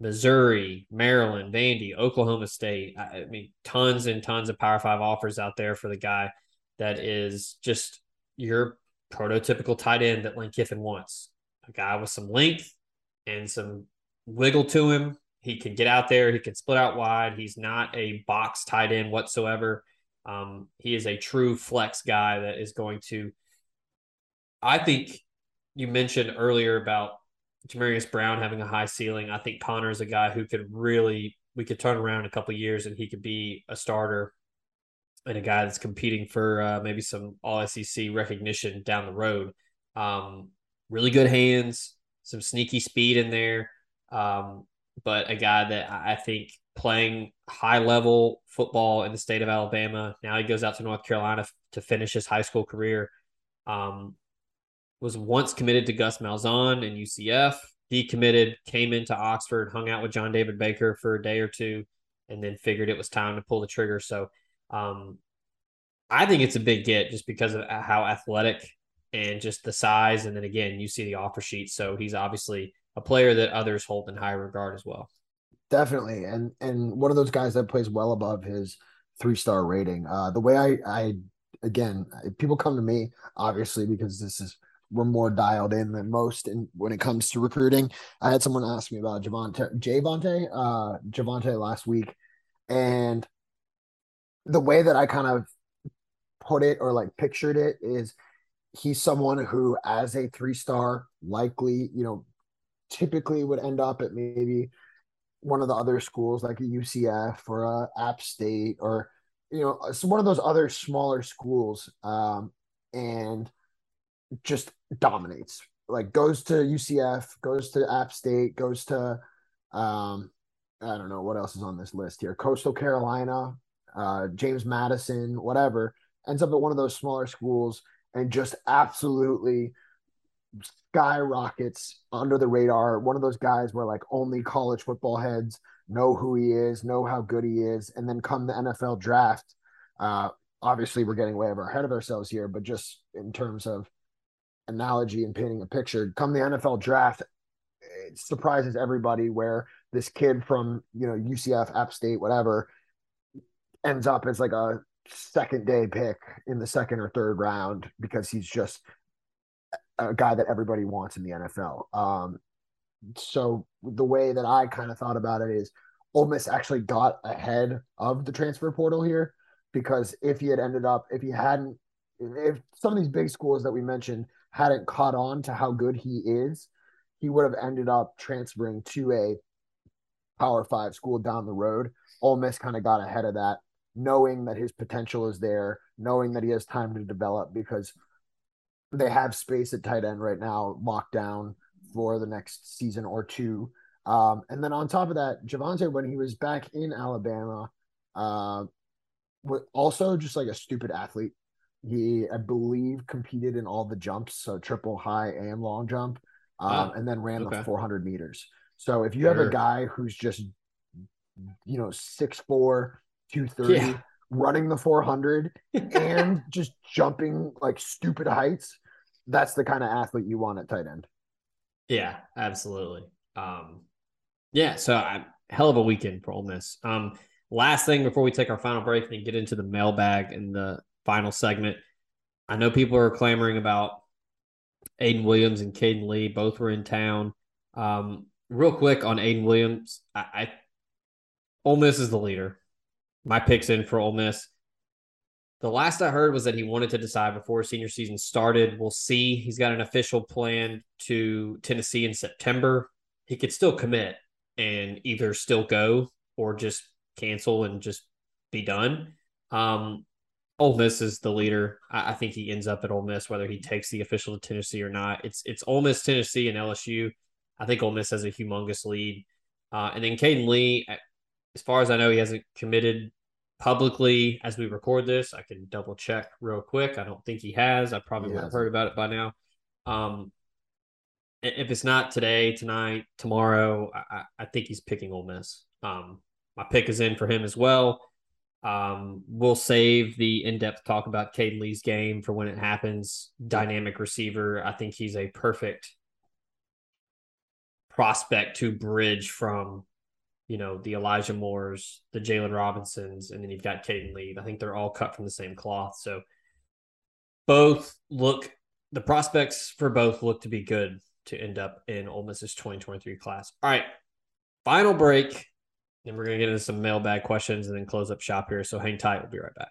Missouri, Maryland, Vandy, Oklahoma State. I mean, tons and tons of Power Five offers out there for the guy that is just your prototypical tight end that Lane Kiffin wants. A guy with some length and some wiggle to him. He can get out there. He can split out wide. He's not a box tight end whatsoever. Um, he is a true flex guy that is going to. I think you mentioned earlier about Jamarius Brown having a high ceiling. I think Connor is a guy who could really we could turn around in a couple years and he could be a starter and a guy that's competing for uh, maybe some All SEC recognition down the road. Um, really good hands, some sneaky speed in there, um, but a guy that I think playing high level football in the state of Alabama. Now he goes out to North Carolina to finish his high school career. Um, was once committed to Gus Malzahn and UCF, decommitted, came into Oxford, hung out with John David Baker for a day or two, and then figured it was time to pull the trigger. So um, I think it's a big get just because of how athletic and just the size. And then again, you see the offer sheet. So he's obviously a player that others hold in high regard as well. Definitely. And and one of those guys that plays well above his three star rating. Uh, the way I, I again, people come to me obviously because this is we're more dialed in than most and when it comes to recruiting. I had someone ask me about Javante Javante, uh Javante last week. And the way that I kind of put it or like pictured it is he's someone who as a three star likely, you know, typically would end up at maybe one of the other schools like a UCF or a App State or you know, one of those other smaller schools. Um, and just dominates. Like goes to UCF, goes to App State, goes to um, I don't know what else is on this list here. Coastal Carolina, uh, James Madison, whatever, ends up at one of those smaller schools and just absolutely skyrockets under the radar. One of those guys where like only college football heads know who he is, know how good he is, and then come the NFL draft. Uh, obviously, we're getting way over ahead of ourselves here, but just in terms of analogy and painting a picture, come the NFL draft, it surprises everybody where this kid from you know UCF, App State, whatever, ends up as like a second day pick in the second or third round because he's just a guy that everybody wants in the NFL. Um, so the way that I kind of thought about it is Ole Miss actually got ahead of the transfer portal here because if he had ended up, if he hadn't, if some of these big schools that we mentioned hadn't caught on to how good he is, he would have ended up transferring to a Power Five school down the road. Ole Miss kind of got ahead of that, knowing that his potential is there, knowing that he has time to develop because they have space at tight end right now locked down for the next season or two. Um, and then on top of that, Javonte, when he was back in Alabama, uh, also just like a stupid athlete. He, I believe, competed in all the jumps, so triple, high, and long jump, um, and then ran okay. the 400 meters. So if you have a guy who's just, you know, 6'4, 230, yeah. running the 400 and just jumping like stupid heights, that's the kind of athlete you want at tight end. Yeah, absolutely. Um, yeah, so I, hell of a weekend for Ole Miss. Um, last thing before we take our final break and get into the mailbag in the final segment, I know people are clamoring about Aiden Williams and Caden Lee. Both were in town. Um, real quick on Aiden Williams, I, I Ole Miss is the leader. My picks in for Ole Miss. The last I heard was that he wanted to decide before senior season started. We'll see. He's got an official plan to Tennessee in September. He could still commit and either still go or just cancel and just be done. Um, Ole Miss is the leader. I, I, think he ends up at Ole Miss, whether he takes the official to Tennessee or not. It's it's Ole Miss, Tennessee, and LSU. I think Ole Miss has a humongous lead. Uh, and then Caden Lee, as far as I know, he hasn't committed publicly as we record this. I can double check real quick. I don't think he has. I probably would have heard about it by now. Um, if it's not today, tonight, tomorrow, I, I think he's picking Ole Miss. Um, my pick is in for him as well. Um, we'll save the in-depth talk about Caden Lee's game for when it happens. Dynamic receiver. I think he's a perfect prospect to bridge from you know, the Elijah Moores, the Jaylon Robinsons, and then you've got Caden Lee. I think they're all cut from the same cloth. So both look the prospects for both look to be good to end up in Ole Miss's 2023 class. All right. Final break. Then we're gonna get into some mailbag questions and then close up shop here. So hang tight. We'll be right back.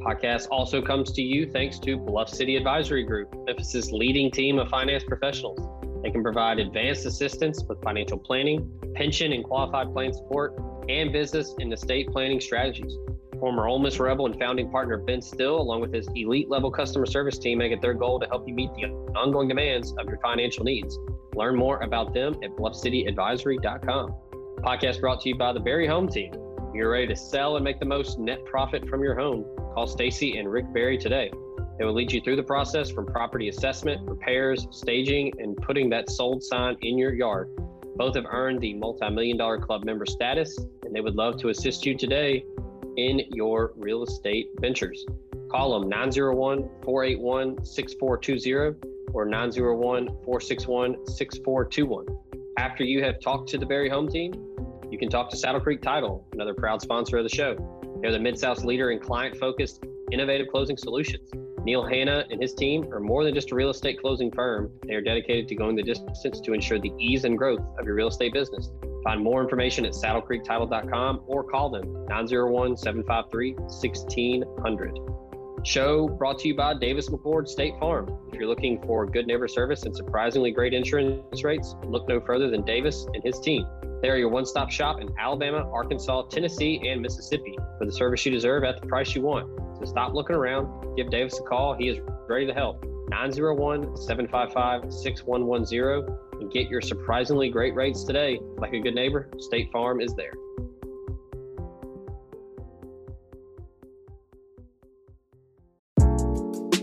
Podcast also comes to you thanks to Bluff City Advisory Group, Memphis's leading team of finance professionals. They can provide advanced assistance with financial planning, pension and qualified plan support, and business and estate planning strategies. Former Ole Miss Rebel and founding partner Ben Still, along with his elite level customer service team, make it their goal to help you meet the ongoing demands of your financial needs. Learn more about them at bluffcityadvisory.com. Podcast brought to you by the Berry Home Team. You're ready to sell and make the most net profit from your home Call Stacy and Rick Berry today. They will lead you through the process from property assessment, repairs, staging, and putting that sold sign in your yard. Both have earned the multi million dollar club member status, and they would love to assist you today in your real estate ventures. Call them 901 481 6420 or 901 461 6421. After you have talked to the Berry Home Team, you can talk to Saddle Creek Title, another proud sponsor of the show. They're the Mid South's leader in client focused, innovative closing solutions. Neil Hanna and his team are more than just a real estate closing firm. They are dedicated to going the distance to ensure the ease and growth of your real estate business. Find more information at saddlecreektitle.com or call them 901 753 1600. Show brought to you by Davis McCord State Farm. If you're looking for good neighbor service and surprisingly great insurance rates, look no further than Davis and his team. They are your one stop shop in Alabama, Arkansas, Tennessee, and Mississippi for the service you deserve at the price you want. So stop looking around. Give Davis a call. He is ready to help. 901 755 6110 and get your surprisingly great rates today. Like a good neighbor, State Farm is there.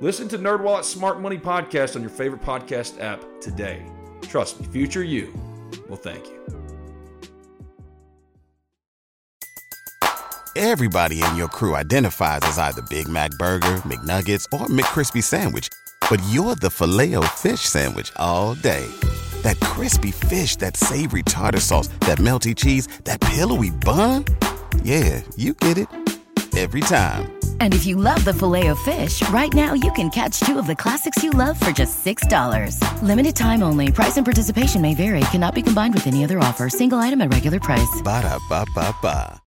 Listen to NerdWallet's Smart Money Podcast on your favorite podcast app today. Trust me, future you will thank you. Everybody in your crew identifies as either Big Mac Burger, McNuggets, or McCrispy Sandwich, but you're the filet fish Sandwich all day. That crispy fish, that savory tartar sauce, that melty cheese, that pillowy bun. Yeah, you get it every time. And if you love the filet of fish, right now you can catch two of the classics you love for just $6. Limited time only. Price and participation may vary. Cannot be combined with any other offer. Single item at regular price. Ba da ba ba ba.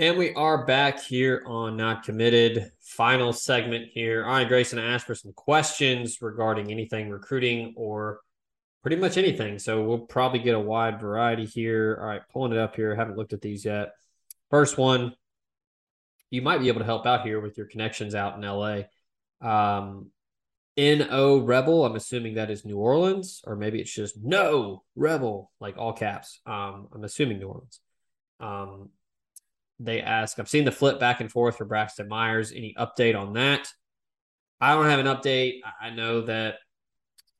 And we are back here on Not Committed. Final segment here. All right, Grayson asked for some questions regarding anything recruiting or pretty much anything. So we'll probably get a wide variety here. All right, pulling it up here. haven't looked at these yet. First one, you might be able to help out here with your connections out in LA. Um, NO Rebel, I'm assuming that is New Orleans, or maybe it's just no Rebel, like all caps. Um, I'm assuming New Orleans. Um, they ask, I've seen the flip back and forth for Braxton Myers. Any update on that? I don't have an update. I know that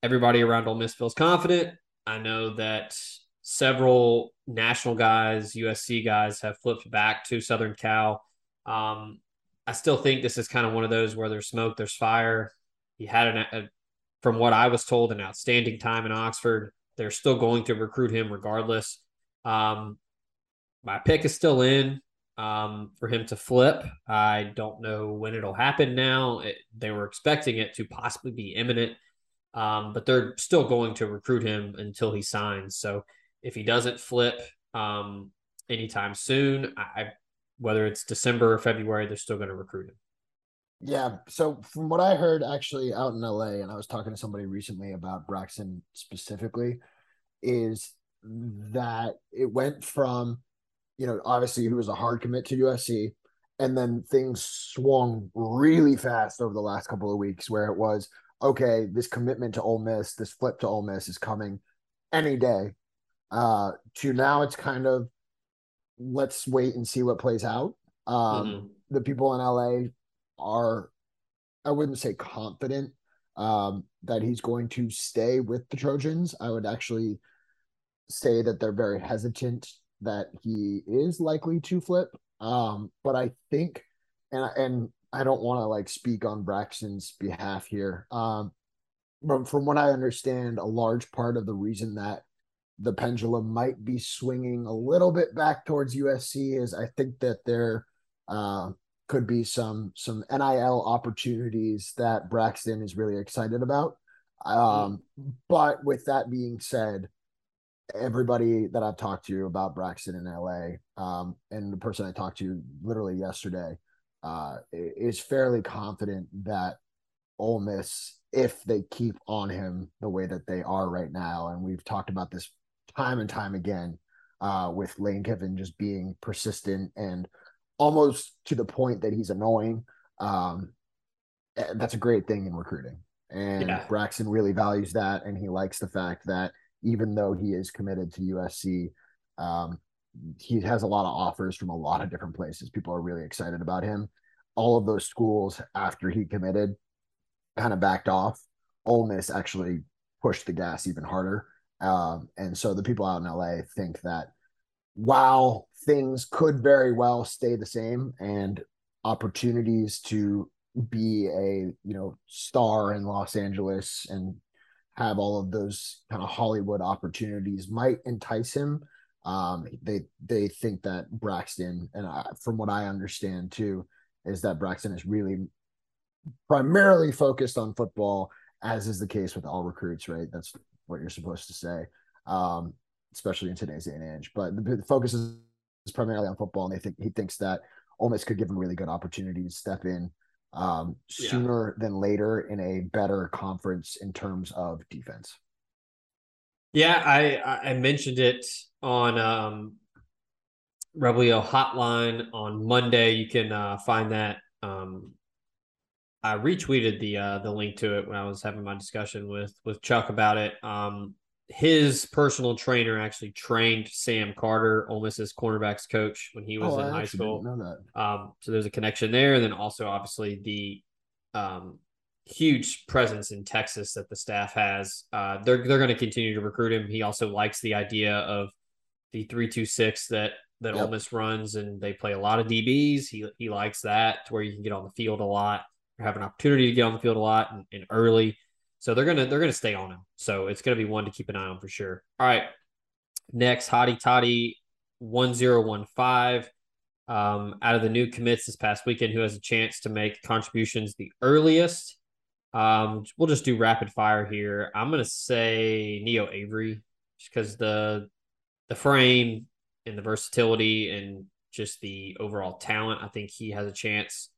everybody around Ole Miss feels confident. I know that several national guys, USC guys, have flipped back to Southern Cal. Um, I still think this is kind of one of those where there's smoke, there's fire. He had an, a, from what I was told, an outstanding time in Oxford. They're still going to recruit him regardless. Um, my pick is still in um, for him to flip. I don't know when it'll happen now. It, they were expecting it to possibly be imminent, um, but they're still going to recruit him until he signs. So if he doesn't flip um, anytime soon, I, whether it's December or February, they're still going to recruit him. Yeah. So from what I heard actually out in LA, and I was talking to somebody recently about Braxton specifically, is that it went from, you know, obviously he was a hard commit to USC, and then things swung really fast over the last couple of weeks where it was, okay, this commitment to Ole Miss, this flip to Ole Miss is coming any day. Uh, to now it's kind of let's wait and see what plays out. Um, mm-hmm. The people in LA are, I wouldn't say confident um, that he's going to stay with the Trojans. I would actually say that they're very hesitant that he is likely to flip. Um, but I think, and and I don't want to like speak on Braxton's behalf here. Um, but from what I understand, a large part of the reason that the pendulum might be swinging a little bit back towards USC is I think that there uh, could be some some NIL opportunities that Braxton is really excited about. Um, but with that being said, everybody that I've talked to about Braxton in LA, um, and the person I talked to literally yesterday, uh, is fairly confident that Ole Miss, if they keep on him the way that they are right now, and we've talked about this time and time again uh, with Lane Kiffin just being persistent and almost to the point that he's annoying. Um, that's a great thing in recruiting. And yeah. Braxton really values that. And he likes the fact that even though he is committed to USC, um, he has a lot of offers from a lot of different places. People are really excited about him. All of those schools, after he committed, kind of backed off. Ole Miss actually pushed the gas even harder um, and so the people out in LA think that while things could very well stay the same and opportunities to be a you know star in Los Angeles and have all of those kind of Hollywood opportunities might entice him. Um, they they think that Braxton and I, from what I understand too is that Braxton is really primarily focused on football, as is the case with all recruits. Right, that's what you're supposed to say, um, especially in today's day and age. But the, the focus is, primarily on football, and they think he thinks that Ole Miss could give him really good opportunities to step in um, sooner yeah. than later in a better conference in terms of defense. Yeah, I I mentioned it on um, Rebelio Hotline on Monday. You can uh, find that. Um, I retweeted the uh, the link to it when I was having my discussion with with Chuck about it. Um, his personal trainer actually trained Sam Carter, Ole Miss's cornerbacks coach, when he was oh, in I high school. Um, so there's a connection there, and then also obviously the um, huge presence in Texas that the staff has. Uh, they're they're going to continue to recruit him. He also likes the idea of the three two six that that yep. Ole Miss runs, and they play a lot of DBs. He he likes that to where you can get on the field a lot, have an opportunity to get on the field a lot and, and early. So they're gonna they're gonna stay on him. So it's gonna be one to keep an eye on for sure. All right. Next, Hottie Toddy one zero one five. Um, out of the new commits this past weekend, who has a chance to make contributions the earliest? Um, we'll just do rapid fire here. I'm gonna say Neo Avery, just because the the frame and the versatility and just the overall talent. I think he has a chance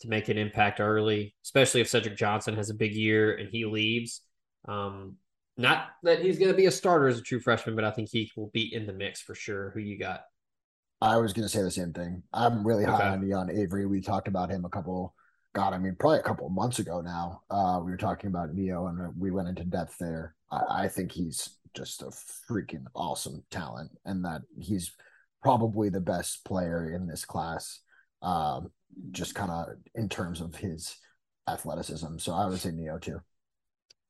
to make an impact early, especially if Cedric Johnson has a big year and he leaves. Um, not that he's going to be a starter as a true freshman, but I think he will be in the mix for sure. Who you got? I was going to say the same thing. I'm really high okay. on Neo Avery. We talked about him a couple, God, I mean, probably a couple of months ago now. Uh, we were talking about Neo and we went into depth there. I, I think he's just a freaking awesome talent and that he's probably the best player in this class. Um, just kind of in terms of his athleticism. So I would say Neo too.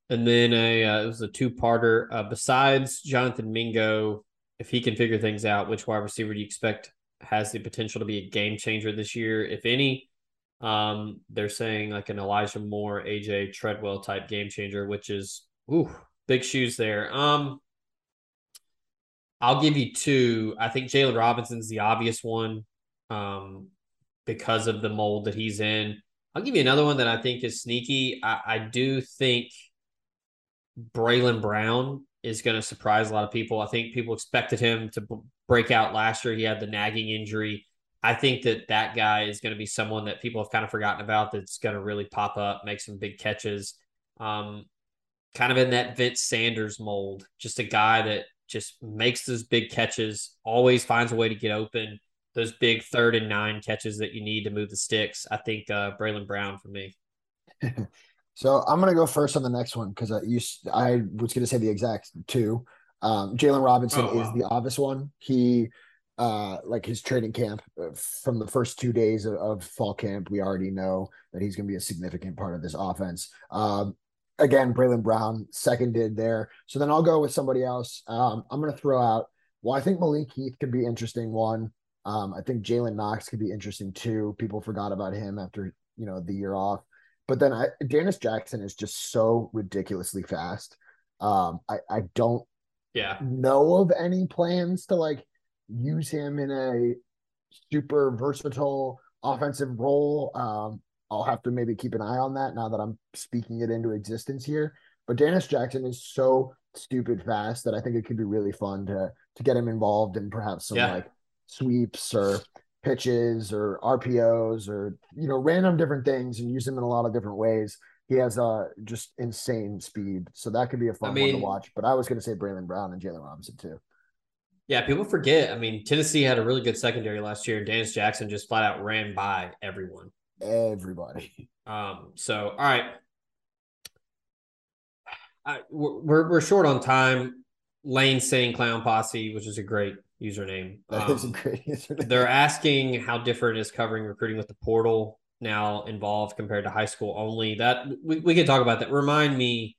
And then a uh, it was a two parter. Uh, besides Jonathan Mingo, if he can figure things out, which wide receiver do you expect has the potential to be a game changer this year, if any? Um, they're saying like an Elijah Moore, AJ Treadwell type game changer, which is ooh big shoes there. Um, I'll give you two. I think Jaylon Robinson's the obvious one. Um, because of the mold that he's in. I'll give you another one that I think is sneaky. I, I do think Bralon Brown is going to surprise a lot of people. I think people expected him to b- break out last year. He had the nagging injury. I think that that guy is going to be someone that people have kind of forgotten about that's going to really pop up, make some big catches. Um, kind of in that Vince Sanders mold, just a guy that just makes those big catches, always finds a way to get open those big third and nine catches that you need to move the sticks. I think uh, Bralon Brown for me. so I'm gonna go first on the next one because I used I was gonna say the exact two. Um, Jaylon Robinson oh, wow. is the obvious one. He uh, like his training camp uh, from the first two days of, of, fall camp, we already know that he's going to be a significant part of this offense. Um, again, Braylon Brown seconded there. So then I'll go with somebody else. Um, I'm going to throw out. Well, I think Malik Heath could be interesting one. Um, I think Jalen Knox could be interesting too. People forgot about him after you know the year off, but then I Dannis Jackson is just so ridiculously fast. Um, I I don't yeah know of any plans to like use him in a super versatile offensive role. Um, I'll have to maybe keep an eye on that now that I'm speaking it into existence here. But Dannis Jackson is so stupid fast that I think it could be really fun to to get him involved in perhaps some yeah. like sweeps or pitches or RPOs or you know random different things and use them in a lot of different ways. He has uh just insane speed, so that could be a fun I mean, one to watch. But I was going to say Bralon Brown and Jaylon Robinson too. Yeah, people forget. I mean, Tennessee had a really good secondary last year, and Dannis Jackson just flat out ran by everyone. Everybody. Um. So, all right. I, we're we're short on time. Lane saying clown posse, which is a great username. That um, a great username. They're asking how different is covering recruiting with the portal now involved compared to high school only. That we, we can talk about that. Remind me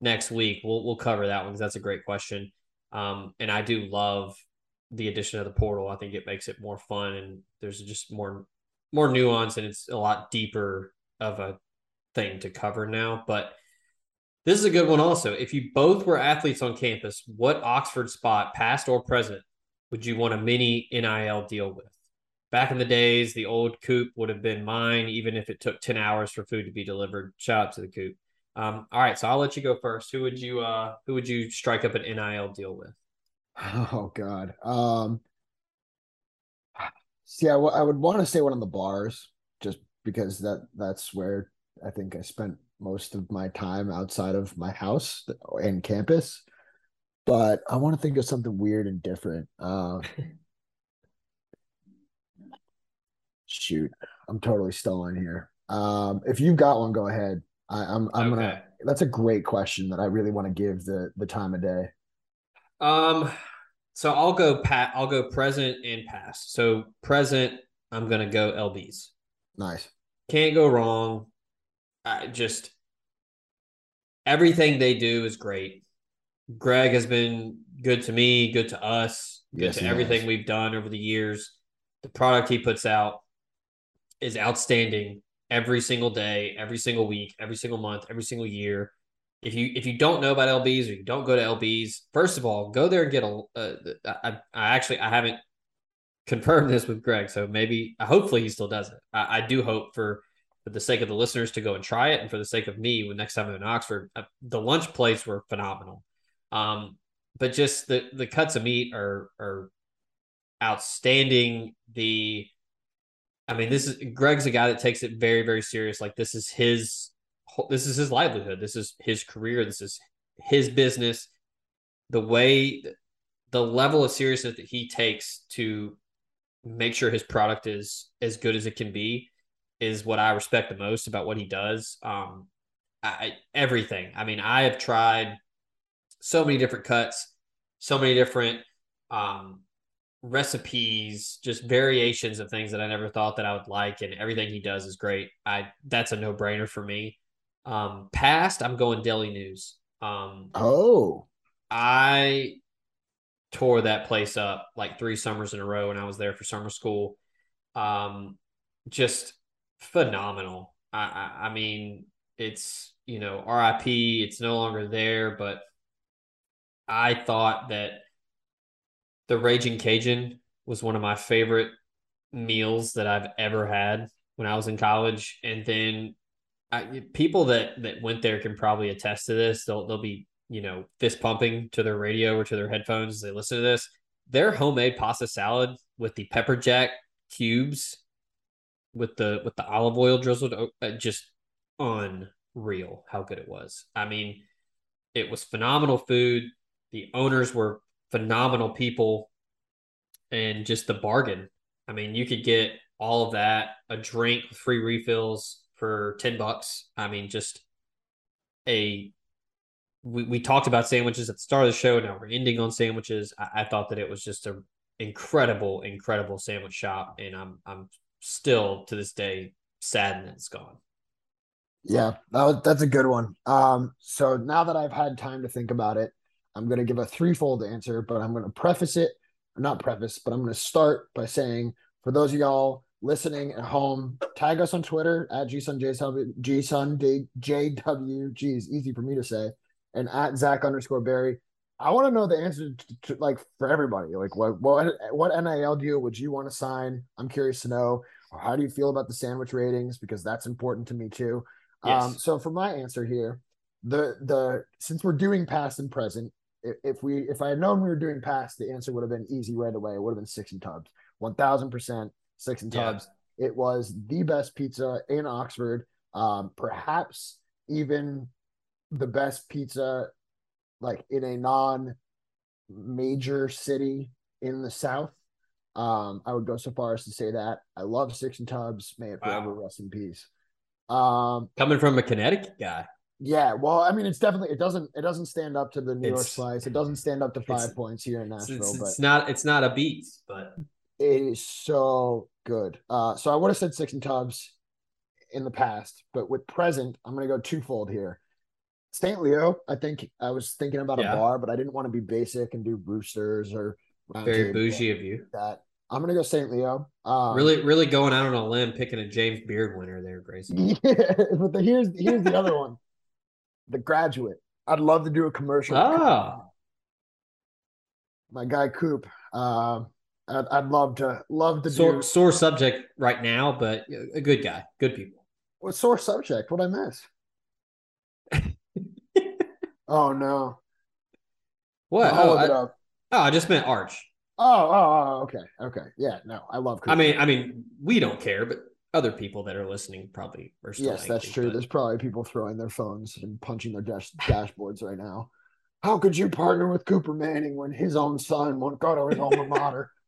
next week. We'll we'll cover that one because that's a great question. Um, and I do love the addition of the portal. I think it makes it more fun and there's just more more nuance and it's a lot deeper of a thing to cover now. But this is a good one also. If you both were athletes on campus, what Oxford spot, past or present, would you want a mini NIL deal with? Back in the days, the old coop would have been mine, even if it took 10 hours for food to be delivered. Shout out to the coop. Um, all right, so I'll let you go first. Who would you uh who would you strike up an NIL deal with? Oh God. Um see I, w- I would want to say one of the bars just because that that's where I think I spent most of my time outside of my house and campus. But I want to think of something weird and different. Uh, shoot, I'm totally stalling here. Um, if you've got one, go ahead. I, I'm I'm Okay. gonna. That's a great question that I really want to give the the time of day. Um, so I'll go pat. I'll go present and past. So present, I'm gonna go LBs. Nice. Can't go wrong. I just everything they do is great. Greg has been good to me, good to us, good Yes, to everything has. we've done over the years. The product he puts out is outstanding every single day, every single week, every single month, every single year. If you if you don't know about LBs or you don't go to LBs, first of all, go there and get a. Uh, I, I actually I haven't confirmed this with Greg, so maybe hopefully he still does it. I, I do hope for for the sake of the listeners to go and try it, and for the sake of me, when next time I'm in Oxford, uh, the lunch plates were phenomenal. Um, but just the the cuts of meat are are outstanding. The I mean, this is Greg's a guy that takes it very, very serious. Like this is his, this is his livelihood. This is his career. This is his business. The way, the level of seriousness that he takes to make sure his product is as good as it can be is what I respect the most about what he does. Um, I, everything. I mean, I have tried so many different cuts, so many different um, recipes, just variations of things that I never thought that I would like, and everything he does is great. I that's a no brainer for me. Um, past, I'm going Daily News. Um, Oh, I tore that place up like three summers in a row when I was there for summer school. Um, just phenomenal. I, I, I mean, it's you know, RIP. It's no longer there, but I thought that the Raging Cajun was one of my favorite meals that I've ever had when I was in college. And then I, people that that went there can probably attest to this. They'll they'll be you know fist pumping to their radio or to their headphones as they listen to this. Their homemade pasta salad with the pepper jack cubes with the with the olive oil drizzled uh, just unreal how good it was. I mean, it was phenomenal food. The owners were phenomenal people and just the bargain. I mean, you could get all of that, a drink free refills for 10 bucks. I mean, just a we, we talked about sandwiches at the start of the show. Now we're ending on sandwiches. I, I thought that it was just an incredible, incredible sandwich shop, and I'm I'm still to this day saddened that it's gone. Yeah, that was, that's a good one. Um, so now that I've had time to think about it, I'm going to give a threefold answer, but I'm going to preface it, not preface, but I'm going to start by saying for those of y'all listening at home, tag us on Twitter at gsunjw, geez, easy for me to say, and at Zach underscore Berry. I want to know the answer to, to, like for everybody. Like what what what NIL deal would you want to sign? I'm curious to know. Or how do you feel about the sandwich ratings? Because that's important to me too. Yes. Um, so for my answer here, the the since we're doing past and present, if, we if I had known we were doing past, the answer would have been easy right away. It would have been six and tubs, one thousand percent six and Yeah. tubs. It was the best pizza in Oxford, um, perhaps even the best pizza like in a non major city in the South. Um, I would go so far as to say that I love Six and Tubs. May it forever Wow. rest in peace. Um, Coming from a Connecticut guy, yeah, well, I mean, it's definitely it doesn't it doesn't stand up to the New York It's- slice. It doesn't stand up to five points here in Nashville, it's, but it's not it's not a beat, but it is so good. Uh, so I would have said Six and Tubs in the past, but with present, I'm going to go twofold here. St. Leo, I think I was thinking about Yeah. a bar, but I didn't want to be basic and do Roosters or Very bougie of you. That I'm gonna go St. Leo. Um, really, really going out on a limb, picking a James Beard winner there, Grayson. Yeah, but the, here's here's the other one, The Graduate. I'd love to do a commercial. Ah, my guy Coop. Um, I'd, I'd love to love to sore, do. sore subject right now, but a good guy, good people. What sore subject? What I miss? oh no! What? Oh, I, oh, I just meant Arch. Oh, oh, oh, okay, okay. Yeah, no, I love. Coop. I mean, I mean, we don't care, but other people that are listening probably are still. yes, that's true. but- There's probably people throwing their phones and punching their dash- dashboards right now. How could you partner with Cooper Manning when his own son won't go to his alma mater?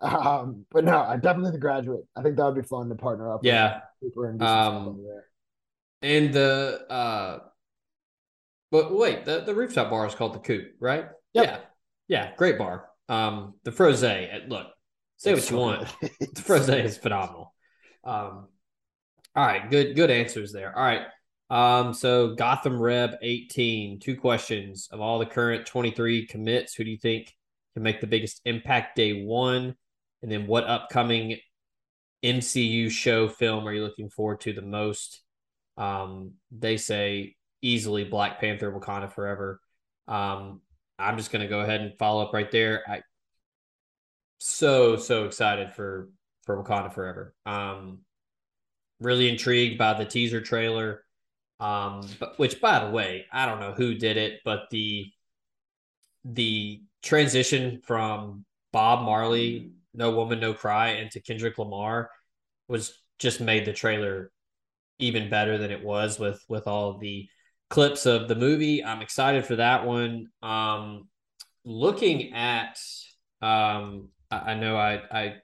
Um, but no, I definitely the graduate. I think that would be fun to partner up. Yeah. with Cooper and do some stuff Um. And the uh but wait, the, the rooftop bar is called the Coop, right? Yep. Yeah. Yeah, great bar. Um the Froze, uh, look, say It's what you want. The Froze is phenomenal. Um all right, good good answers there. All right. Um so Gotham Reb 18, two questions of all the current 23 commits, who do you think can make the biggest impact day 1? And then what upcoming MCU show film are you looking forward to the most? Um, they say easily Black Panther, Wakanda Forever. Um, I'm just to go ahead and follow up right there. I so so excited for for Wakanda Forever. Um, really intrigued by the teaser trailer. Um, but which by the way, I don't know who did it, but the the transition from Bob Marley, No Woman, No Cry, into Kendrick Lamar was just made the trailer even better than it was with with all the clips of the movie. I'm excited for that one. Um, looking at, um, I, I know I, I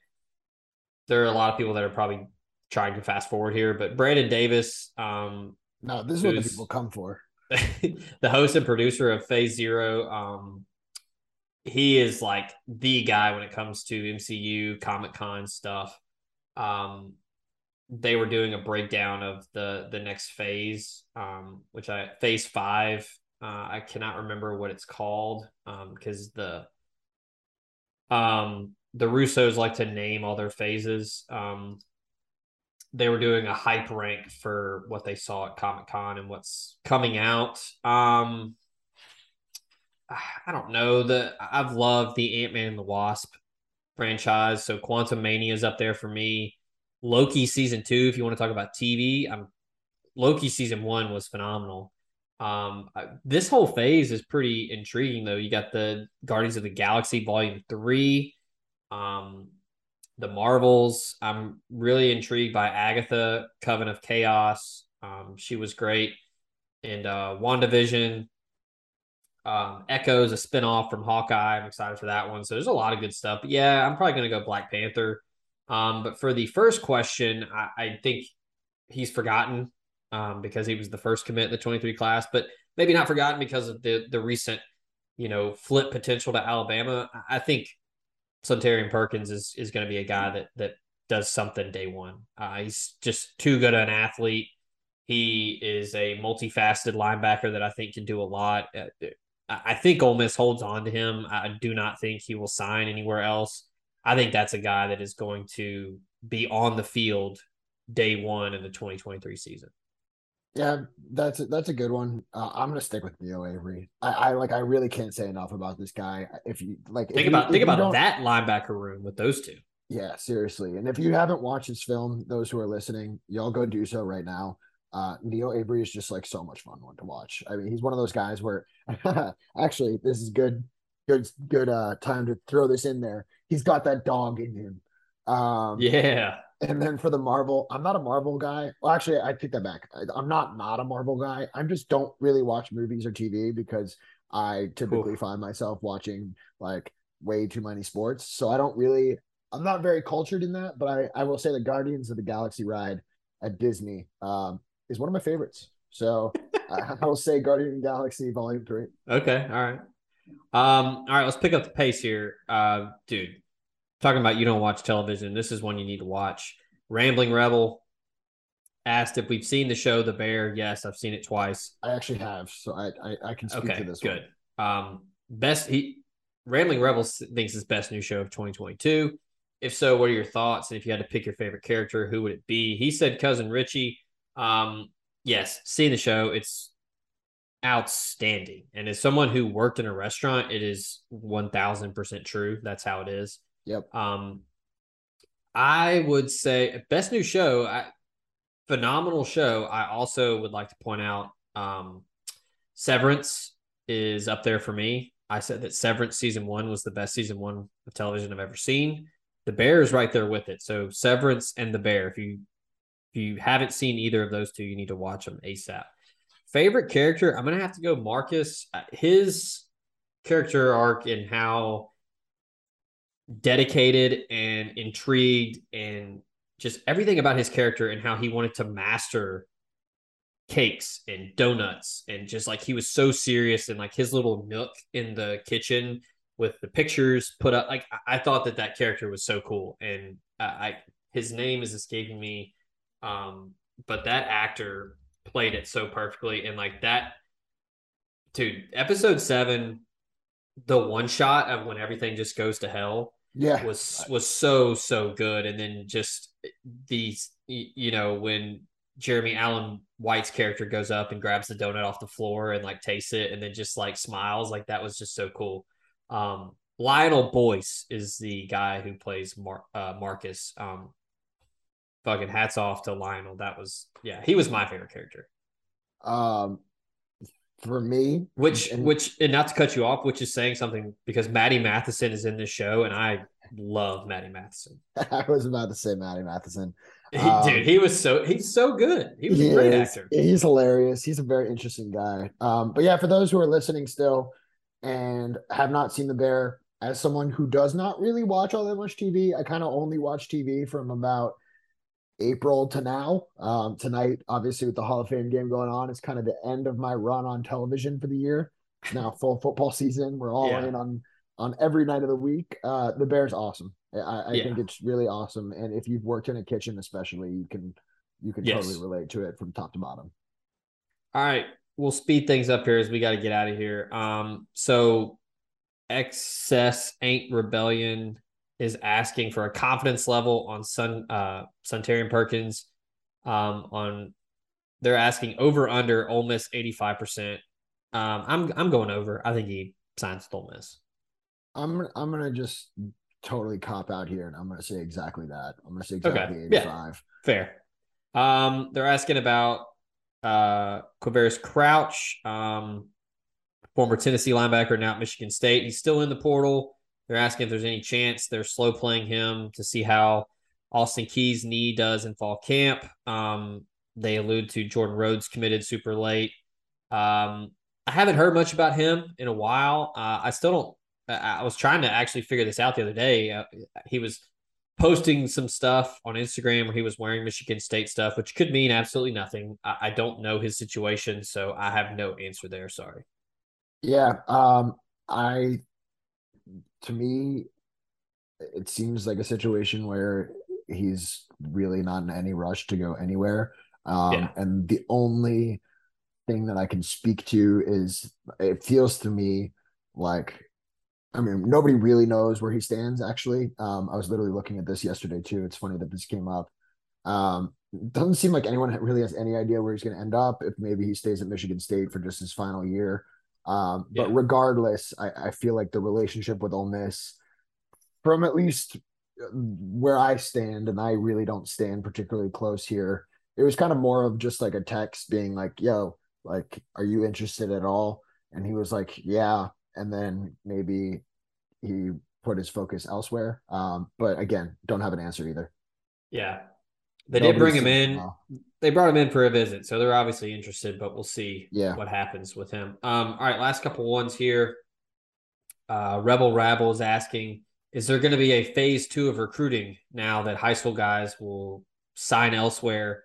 there are a lot of people that are probably trying to fast forward here, but Brandon Davis, um, No, this is what the people come for. the host and producer of Phase Zero, um, he is like the guy when it comes to MCU Comic Con stuff. Um, they were doing a breakdown of the the next phase, um, which I Phase Five. Uh, I cannot remember what it's called because the um the Russos like to name all their phases. Um, they were doing a hype rank for what they saw at Comic Con and what's coming out. Um, I don't know. The I've loved the Ant Man and the Wasp franchise, so Quantumania is up there for me. Loki season two, if you want to talk about TV, I'm Loki season one was phenomenal. Um, this whole phase is pretty intriguing though. You got the Guardians of the Galaxy Volume Three, um, the Marvels. I'm really intrigued by Agatha, Coven of Chaos. Um, she was great, and uh, WandaVision. Um, Echoes, a spinoff from Hawkeye. I'm excited for that one. So there's a lot of good stuff. But yeah, I'm probably going to go Black Panther. Um, but for the first question, I, I think he's forgotten um, because he was the first commit in the 23 class, but maybe not forgotten because of the the recent, you know, flip potential to Alabama. I I think Suntarine Perkins is is going to be a guy that that does something day one. Uh, he's just too good an athlete. He is a multifaceted linebacker that I think can do a lot. Uh, I I think Ole Miss holds on to him. I do not think he will sign anywhere else. I think that's a guy that is going to be on the field day one in the 2023 season. Yeah, that's a, that's a good one. Uh, I'm gonna stick with Neo Avery. I, I like. I really can't say enough about this guy. If you like, Think about if think about that linebacker room with those two. Yeah, seriously. And if you haven't watched his film, those who are listening, y'all go do so right now. Uh, Neo Avery is just like so much fun one to watch. I mean, he's one of those guys where actually this is good, good, good uh time to throw this in there. He's got that dog in him. Um, Yeah. and then for the Marvel, I'm not a Marvel guy. Well, actually, I take that back. I, I'm not not a Marvel guy. I just don't really watch movies or TV because I typically find myself watching like way too many sports. So I don't really. I'm not very cultured in that, but I I will say the Guardians of the Galaxy ride at Disney um, is one of my favorites. So I, I will say Guardian of the Galaxy Volume Three. Okay. All right. Um, all right, let's pick up the pace here. Uh, dude, talking about you don't watch television. This is one you need to watch. Rambling Rebel asked if we've seen the show The Bear. Yes, I've seen it twice. I actually have, so I I, I can speak Okay, to this one. good. Um, best he Rambling Rebel thinks it's best new show of 2022. If so, what are your thoughts? And if you had to pick your favorite character, who would it be? He said cousin Richie. Um, yes, seeing the show, it's outstanding. And as someone who worked in a restaurant, it is 1000% true. That's how it is. Yep. Um, I would say best new show, I, phenomenal show. I also would like to point out um, Severance is up there for me. I said that Severance season one was the best season one of television I've ever seen. The Bear is right there with it. So Severance and The Bear. If you if you haven't seen either of those two, you need to watch them ASAP. Favorite character, I'm gonna have to go Marcus. Uh, his character arc and how dedicated and intrigued and just everything about his character and how he wanted to master cakes and donuts and just like he was so serious and like his little nook in the kitchen with the pictures put up like i thought that that character was so cool and i, I his name is escaping me um but that actor played it so perfectly and like that dude episode seven the one shot of when everything just goes to hell yeah was was so so good and then just these you know when Jeremy Allen White's character goes up and grabs the donut off the floor and like tastes it and then just like smiles like that was just so cool. Um, Lionel Boyce is the guy who plays Mar- uh, Marcus. Um, fucking hats off to Lionel. That was yeah, he was my favorite character. Um, for me, which and, which and not to cut you off, which is saying something because Matty Matheson is in this show and I love Matty Matheson. I was about to say Matty Matheson. He, um, dude, he was so he's so good. He was he a great is, actor. He's hilarious. He's a very interesting guy. Um, but yeah, for those who are listening still and have not seen The Bear, as someone who does not really watch all that much TV, I kind of only watch TV from about April to now. Um, tonight, obviously, with the Hall of Fame game going on, it's kind of the end of my run on television for the year. It's now full football season. We're all yeah. in on on every night of the week. Uh, the Bear's awesome. I, I yeah. think it's really awesome. And if you've worked in a kitchen, especially, you can you can yes. totally relate to it from top to bottom. All right, we'll speed things up here as we got to get out of here. Um, so excess ain't rebellion is asking for a confidence level on Sun uh Suntarine Perkins. Um, on they're asking over under Ole Miss eighty five percent. Um, I'm I'm going over. I think he signs with Ole Miss. I'm I'm gonna just totally cop out here, and I'm to say exactly that. I'm to say exactly okay. 85. Yeah. Fair. Um, they're asking about uh, Quavaris Crouch, um, former Tennessee linebacker, now at Michigan State. He's still in the portal. They're asking if there's any chance they're slow playing him to see how Austin Keys' knee does in fall camp. Um, they allude to Jordan Rhodes committed super late. Um, I haven't heard much about him in a while. Uh, I still don't I was trying to actually figure this out the other day. Uh, he was posting some stuff on Instagram where he was wearing Michigan State stuff, which could mean absolutely nothing. I, I don't know his situation, so I have no answer there. Sorry. Yeah, um, I to me, it seems like a situation where he's really not in any rush to go anywhere. Um, yeah. And the only thing that I can speak to is it feels to me like I mean, nobody really knows where he stands. Actually, um, I was literally looking at this yesterday too. It's funny that this came up. Um, doesn't seem like anyone really has any idea where he's going to end up. If maybe he stays at Michigan State for just his final year. Um, yeah. but regardless, I, I feel like the relationship with Ole Miss, from at least where I stand, and I really don't stand particularly close here. It was kind of more of just like a text being like, "Yo, like, are you interested at all?" And he was like, "Yeah." and then maybe he put his focus elsewhere. Um, but again, don't have an answer either. Yeah. They Nobody's did bring him in. They brought him in for a visit, so they're obviously interested, but we'll see yeah. what happens with him. Um, all right, last couple ones here. Uh, Rebel Rabble is asking, is there going to be a phase two of recruiting now that high school guys will sign elsewhere,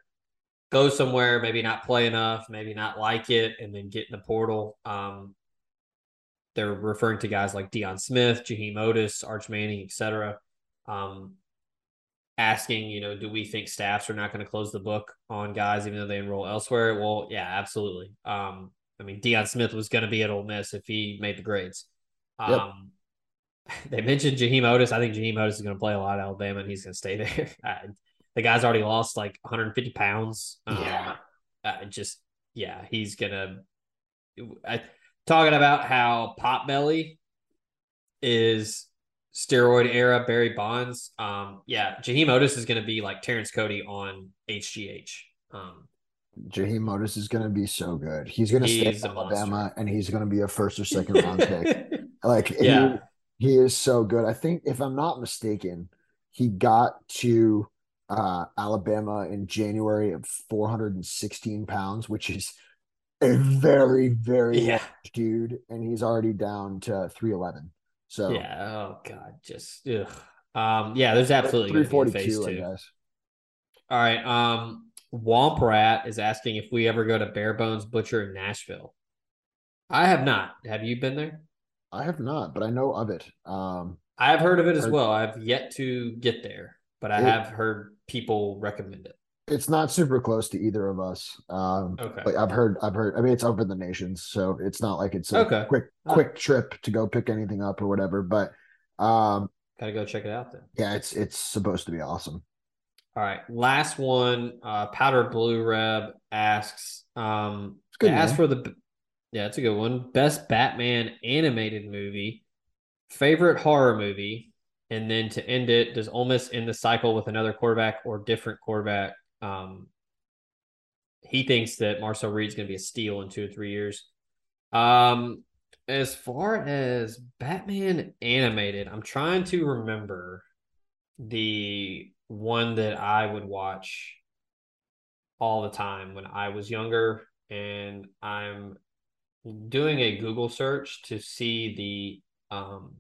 go somewhere, maybe not play enough, maybe not like it, and then get in the portal? Um, they're referring to guys like Deion Smith, Jaheim Oatis, Arch Manning, etc. Um, asking, you know, do we think staffs are not going to close the book on guys even though they enroll elsewhere? Well, yeah, absolutely. Um, I mean, Deion Smith was going to be at Ole Miss if he made the grades. Um, yep. they mentioned Jaheim Oatis. I think Jaheim Oatis is going to play a lot at Alabama, and he's going to stay there. Uh, the guy's already lost like 150 pounds. Um, Yeah. uh, just yeah, he's gonna. I, talking about how Potbelly is steroid era Barry Bonds. Um, yeah, Jaheim Oatis is going to be like Terrence Cody on HGH. Um, Jaheim Oatis is going to be so good. He's going to stay in Alabama, and he's going to be a first or second round pick. Like, Yeah. he, he is so good. I think, if I'm not mistaken, he got to uh, Alabama in January of 416 pounds, which is a very, very Yeah. large dude, and he's already down to 311. So yeah. Oh God, just ugh. Um, yeah, there's absolutely a phase 342, I guess. All right. Um, Womp Rat is asking if we ever go to Bare Bones Butcher in Nashville. I have not. Have you been there? I have not, but I know of it. Um, I have heard of it as Heard- well. I've yet to get there, but I It- have heard people recommend it. It's not super close to either of us. Um, Okay. but I've heard, I've heard. I mean, it's over the nations, so it's not like it's a Okay. quick, quick trip to go pick anything up or whatever. But um, Gotta go check it out then. yeah, it's it's supposed to be awesome. All right. Last one. Uh, Powder Blue Reb asks, um, good name. for the, yeah, it's a good one. Best Batman animated movie, favorite horror movie, and then to end it, does Ole Miss end the cycle with another quarterback or different quarterback? Um, he thinks that Marcel Reed's going to be a steal in two or three years. Um, as far as Batman animated, I'm trying to remember the one that I would watch all the time when I was younger, and I'm doing a Google search to see the um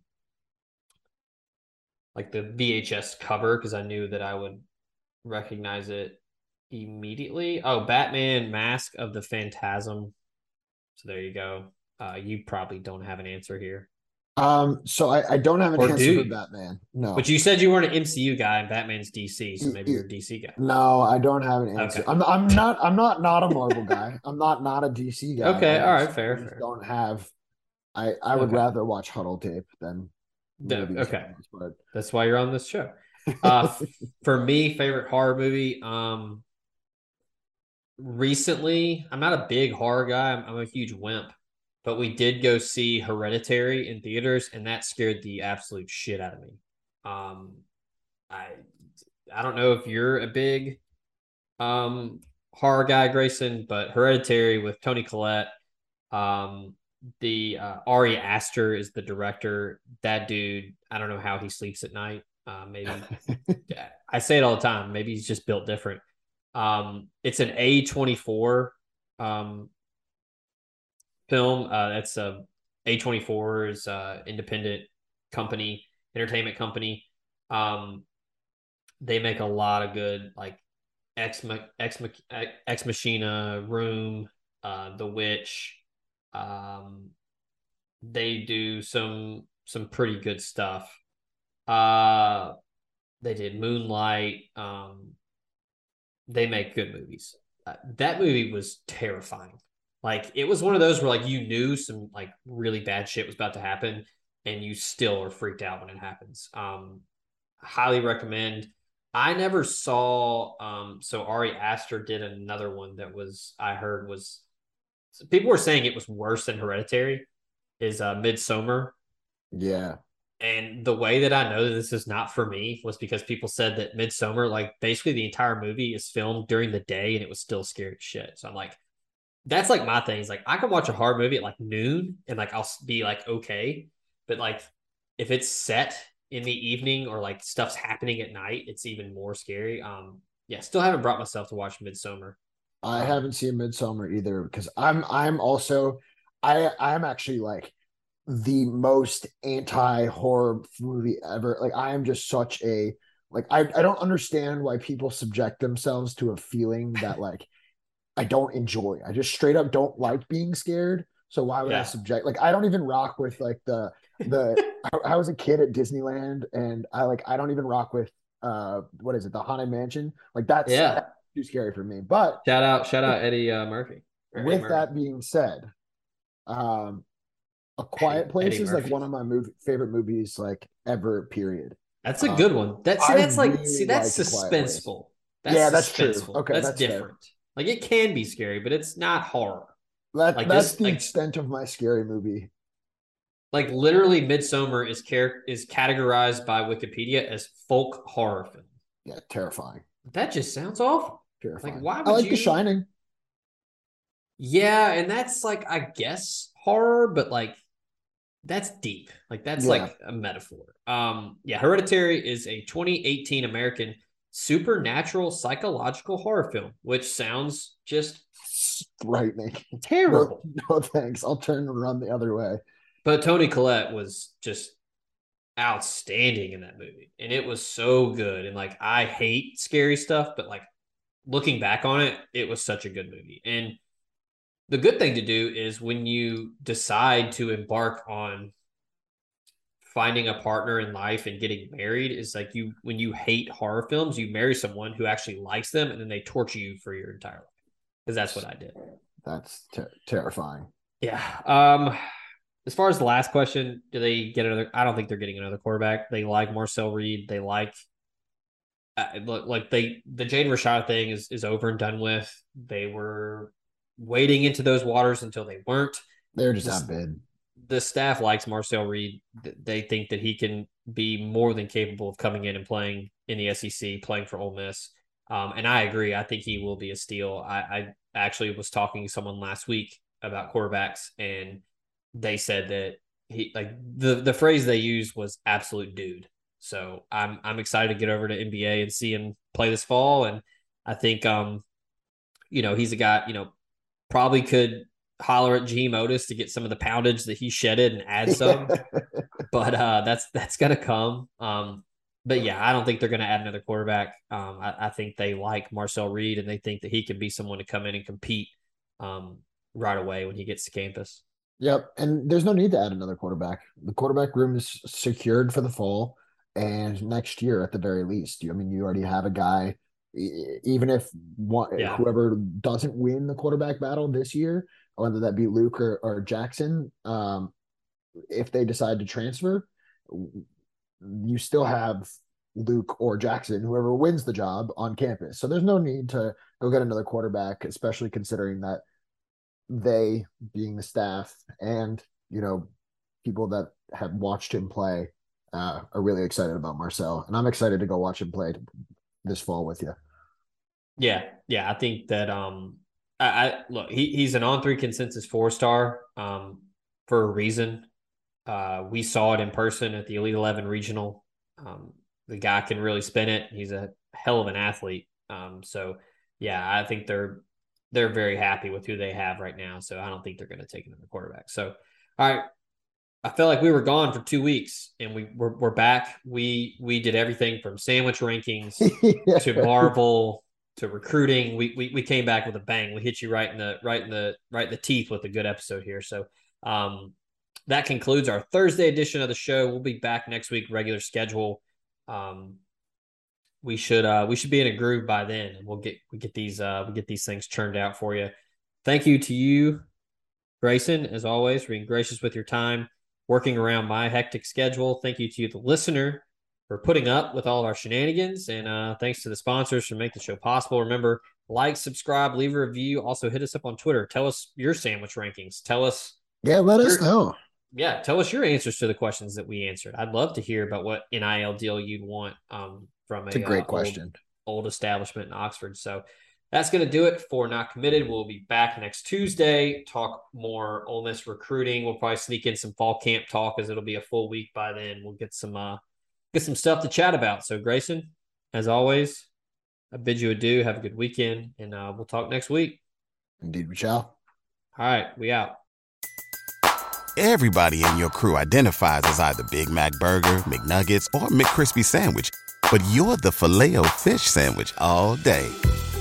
like the VHS cover because I knew that I would recognize it immediately. Oh, Batman Mask of the Phantasm. So there you go. Uh, you probably don't have an answer here. Um, so I, I don't have an Or answer do for? Batman. No, But you said you weren't an MCU guy and Batman's DC, so maybe you're a DC guy. no, I don't have an answer. Okay. I'm I'm not I'm not not a Marvel guy. I'm not not a DC guy. Okay, all right, fair, fair. Don't have. I I would Okay. rather watch Huddle Tape than. The- okay. but That's why you're on this show. Uh, for me, favorite horror movie. Um, recently, I'm not a big horror guy. I'm, I'm a huge wimp, but we did go see Hereditary in theaters, and that scared the absolute shit out of me. Um, I I don't know if you're a big um horror guy, Grayson, but Hereditary with Toni Collette. Um, the uh, Ari Aster is the director. That dude, I don't know how he sleeps at night. Uh, maybe I say it all the time. Maybe he's just built different. Um, it's an A twenty four um film. Uh, that's a A twenty four is a independent company, entertainment company. Um, they make a lot of good like Ex Ex Ex Machina, Room, uh, The Witch. Um, they do some some pretty good stuff. Uh, they did Moonlight. Um, they make good movies. Uh, that movie was terrifying. Like it was one of those where like you knew some like really bad shit was about to happen, and you still are freaked out when it happens. Um, highly recommend. I never saw. Um, so Ari Aster did another one that was I heard was people were saying it was worse than Hereditary. Is uh, Midsommar yeah, and the way that I know that this is not for me was because people said that Midsommar, like basically the entire movie is filmed during the day and it was still scary as shit. So I'm like, that's like my thing. Is like I can watch a horror movie at like noon and like I'll be like okay, but like if it's set in the evening or like stuff's happening at night, it's even more scary. Um, yeah, still haven't brought myself to watch Midsommar. I haven't seen Midsommar either because I'm I'm also I I'm actually like the most anti horror movie ever. Like I am just such a like I I don't understand why people subject themselves to a feeling that like I don't enjoy. I just straight up don't like being scared. So why would I subject like I don't even rock with like the the I, I was a kid at Disneyland and I like I don't even rock with uh what is it the haunted mansion like that's, Yeah. that's too scary for me. But Shout out, shout out Eddie uh, Murphy. Eddie with Murphy. that being said, um, A Quiet Place Eddie is like one of my movie, favorite movies, like ever. Period. That's a Um, good one. That's see, I that's like really see that's like A Quiet Place. suspenseful. Yeah, that's true. Okay, that's, that's fair. different. Like it can be scary, but it's not horror. That, Like that's this- the like- extent of my scary movie. Like literally, Midsommar is char- is categorized by Wikipedia as folk horror film. Yeah, terrifying. That just sounds awful. Terrifying. why I like you- The Shining. Yeah, and that's like I guess horror, but like that's deep. Like that's Yeah. like a metaphor. Um yeah, Hereditary is a 2018 American supernatural psychological horror film, which sounds just Frightening. terrible. No, no thanks. I'll turn and run the other way. But Toni Collette was just outstanding in that movie. And it was so good. And like I hate scary stuff, but like looking back on it, it was such a good movie. And the good thing to do is when you decide to embark on finding a partner in life and getting married is like you when you hate horror films, you marry someone who actually likes them and then they torture you for your entire life. Because that's what I did. That's ter- terrifying. Yeah. Um as far as the last question, do they get another I don't think they're getting another quarterback. They like Marcel Reed. They like uh, look like they the Jaden Rashada thing is is over and done with. They were wading into those waters until they weren't. They're just This- outbid. The staff likes Marcel Reed. They think that he can be more than capable of coming in and playing in the SEC, playing for Ole Miss. Um, and I agree. I think he will be a steal. I, I actually was talking to someone last week about quarterbacks, and they said that he like the the phrase they used was absolute dude. So I'm I'm excited to get over to MBA and see him play this fall. And I think um, you know, he's a guy, you know, probably could holler at Gene Otis to get some of the poundage that he shedded and add some. but uh that's that's gonna come. Um, but yeah, I don't think they're gonna add another quarterback. Um, I, I think they like Marcel Reed and they think that he can be someone to come in and compete um right away when he gets to campus. Yep. And there's no need to add another quarterback. The quarterback room is secured for the fall and next year at the very least. You, I mean, you already have a guy, even if one, Yeah. whoever doesn't win the quarterback battle this year, whether that be Luke or, or Jaxson, um, if they decide to transfer, you still have Luke or Jaxson, whoever wins the job on campus. So there's no need to go get another quarterback, especially considering that they being the staff and you know people that have watched him play uh, are really excited about Marcel, and I'm excited to go watch him play this fall with you. Yeah, yeah, I think that um I, I look he he's an on three consensus four star um for a reason. Uh we saw it in person at the Elite Eleven regional. Um the guy can really spin it. He's a hell of an athlete. Um so yeah, I think they're they're very happy with who they have right now. So I don't think they're gonna take another quarterback. So all right. I felt like we were gone for two weeks and we we're, we're back. We we did everything from sandwich rankings to Marvel to recruiting. We, we we came back with a bang. We hit you right in the right in the right in the teeth with a good episode here. So um that concludes our Thursday edition of the show. We'll be back next week, regular schedule. Um we should uh we should be in a groove by then and we'll get we get these uh we get these things churned out for you. Thank you to you, Grayson, as always, for being gracious with your time, working around my hectic schedule. Thank you to you, the listener, for putting up with all of our shenanigans. And uh, thanks to the sponsors for making the show possible. Remember, like, subscribe, leave a review. Also, hit us up on Twitter. Tell us your sandwich rankings. Tell us, Yeah, let us know. yeah, tell us your answers to the questions that we answered. I'd love to hear about what NIL deal you'd want um, from It's a uh, great old- question. old establishment in Oxford. So that's going to do it for Not Committed. We'll be back next Tuesday, talk more Ole Miss recruiting. We'll probably sneak in some fall camp talk as it'll be a full week by then. We'll get some uh get some stuff to chat about. So Grayson, as always, I bid you adieu. Have a good weekend, and uh, we'll talk next week. Indeed, we shall. All right, we out. Everybody in your crew identifies as either Big Mac Burger, McNuggets, or McCrispy Sandwich. But you're the filet fish Sandwich all day.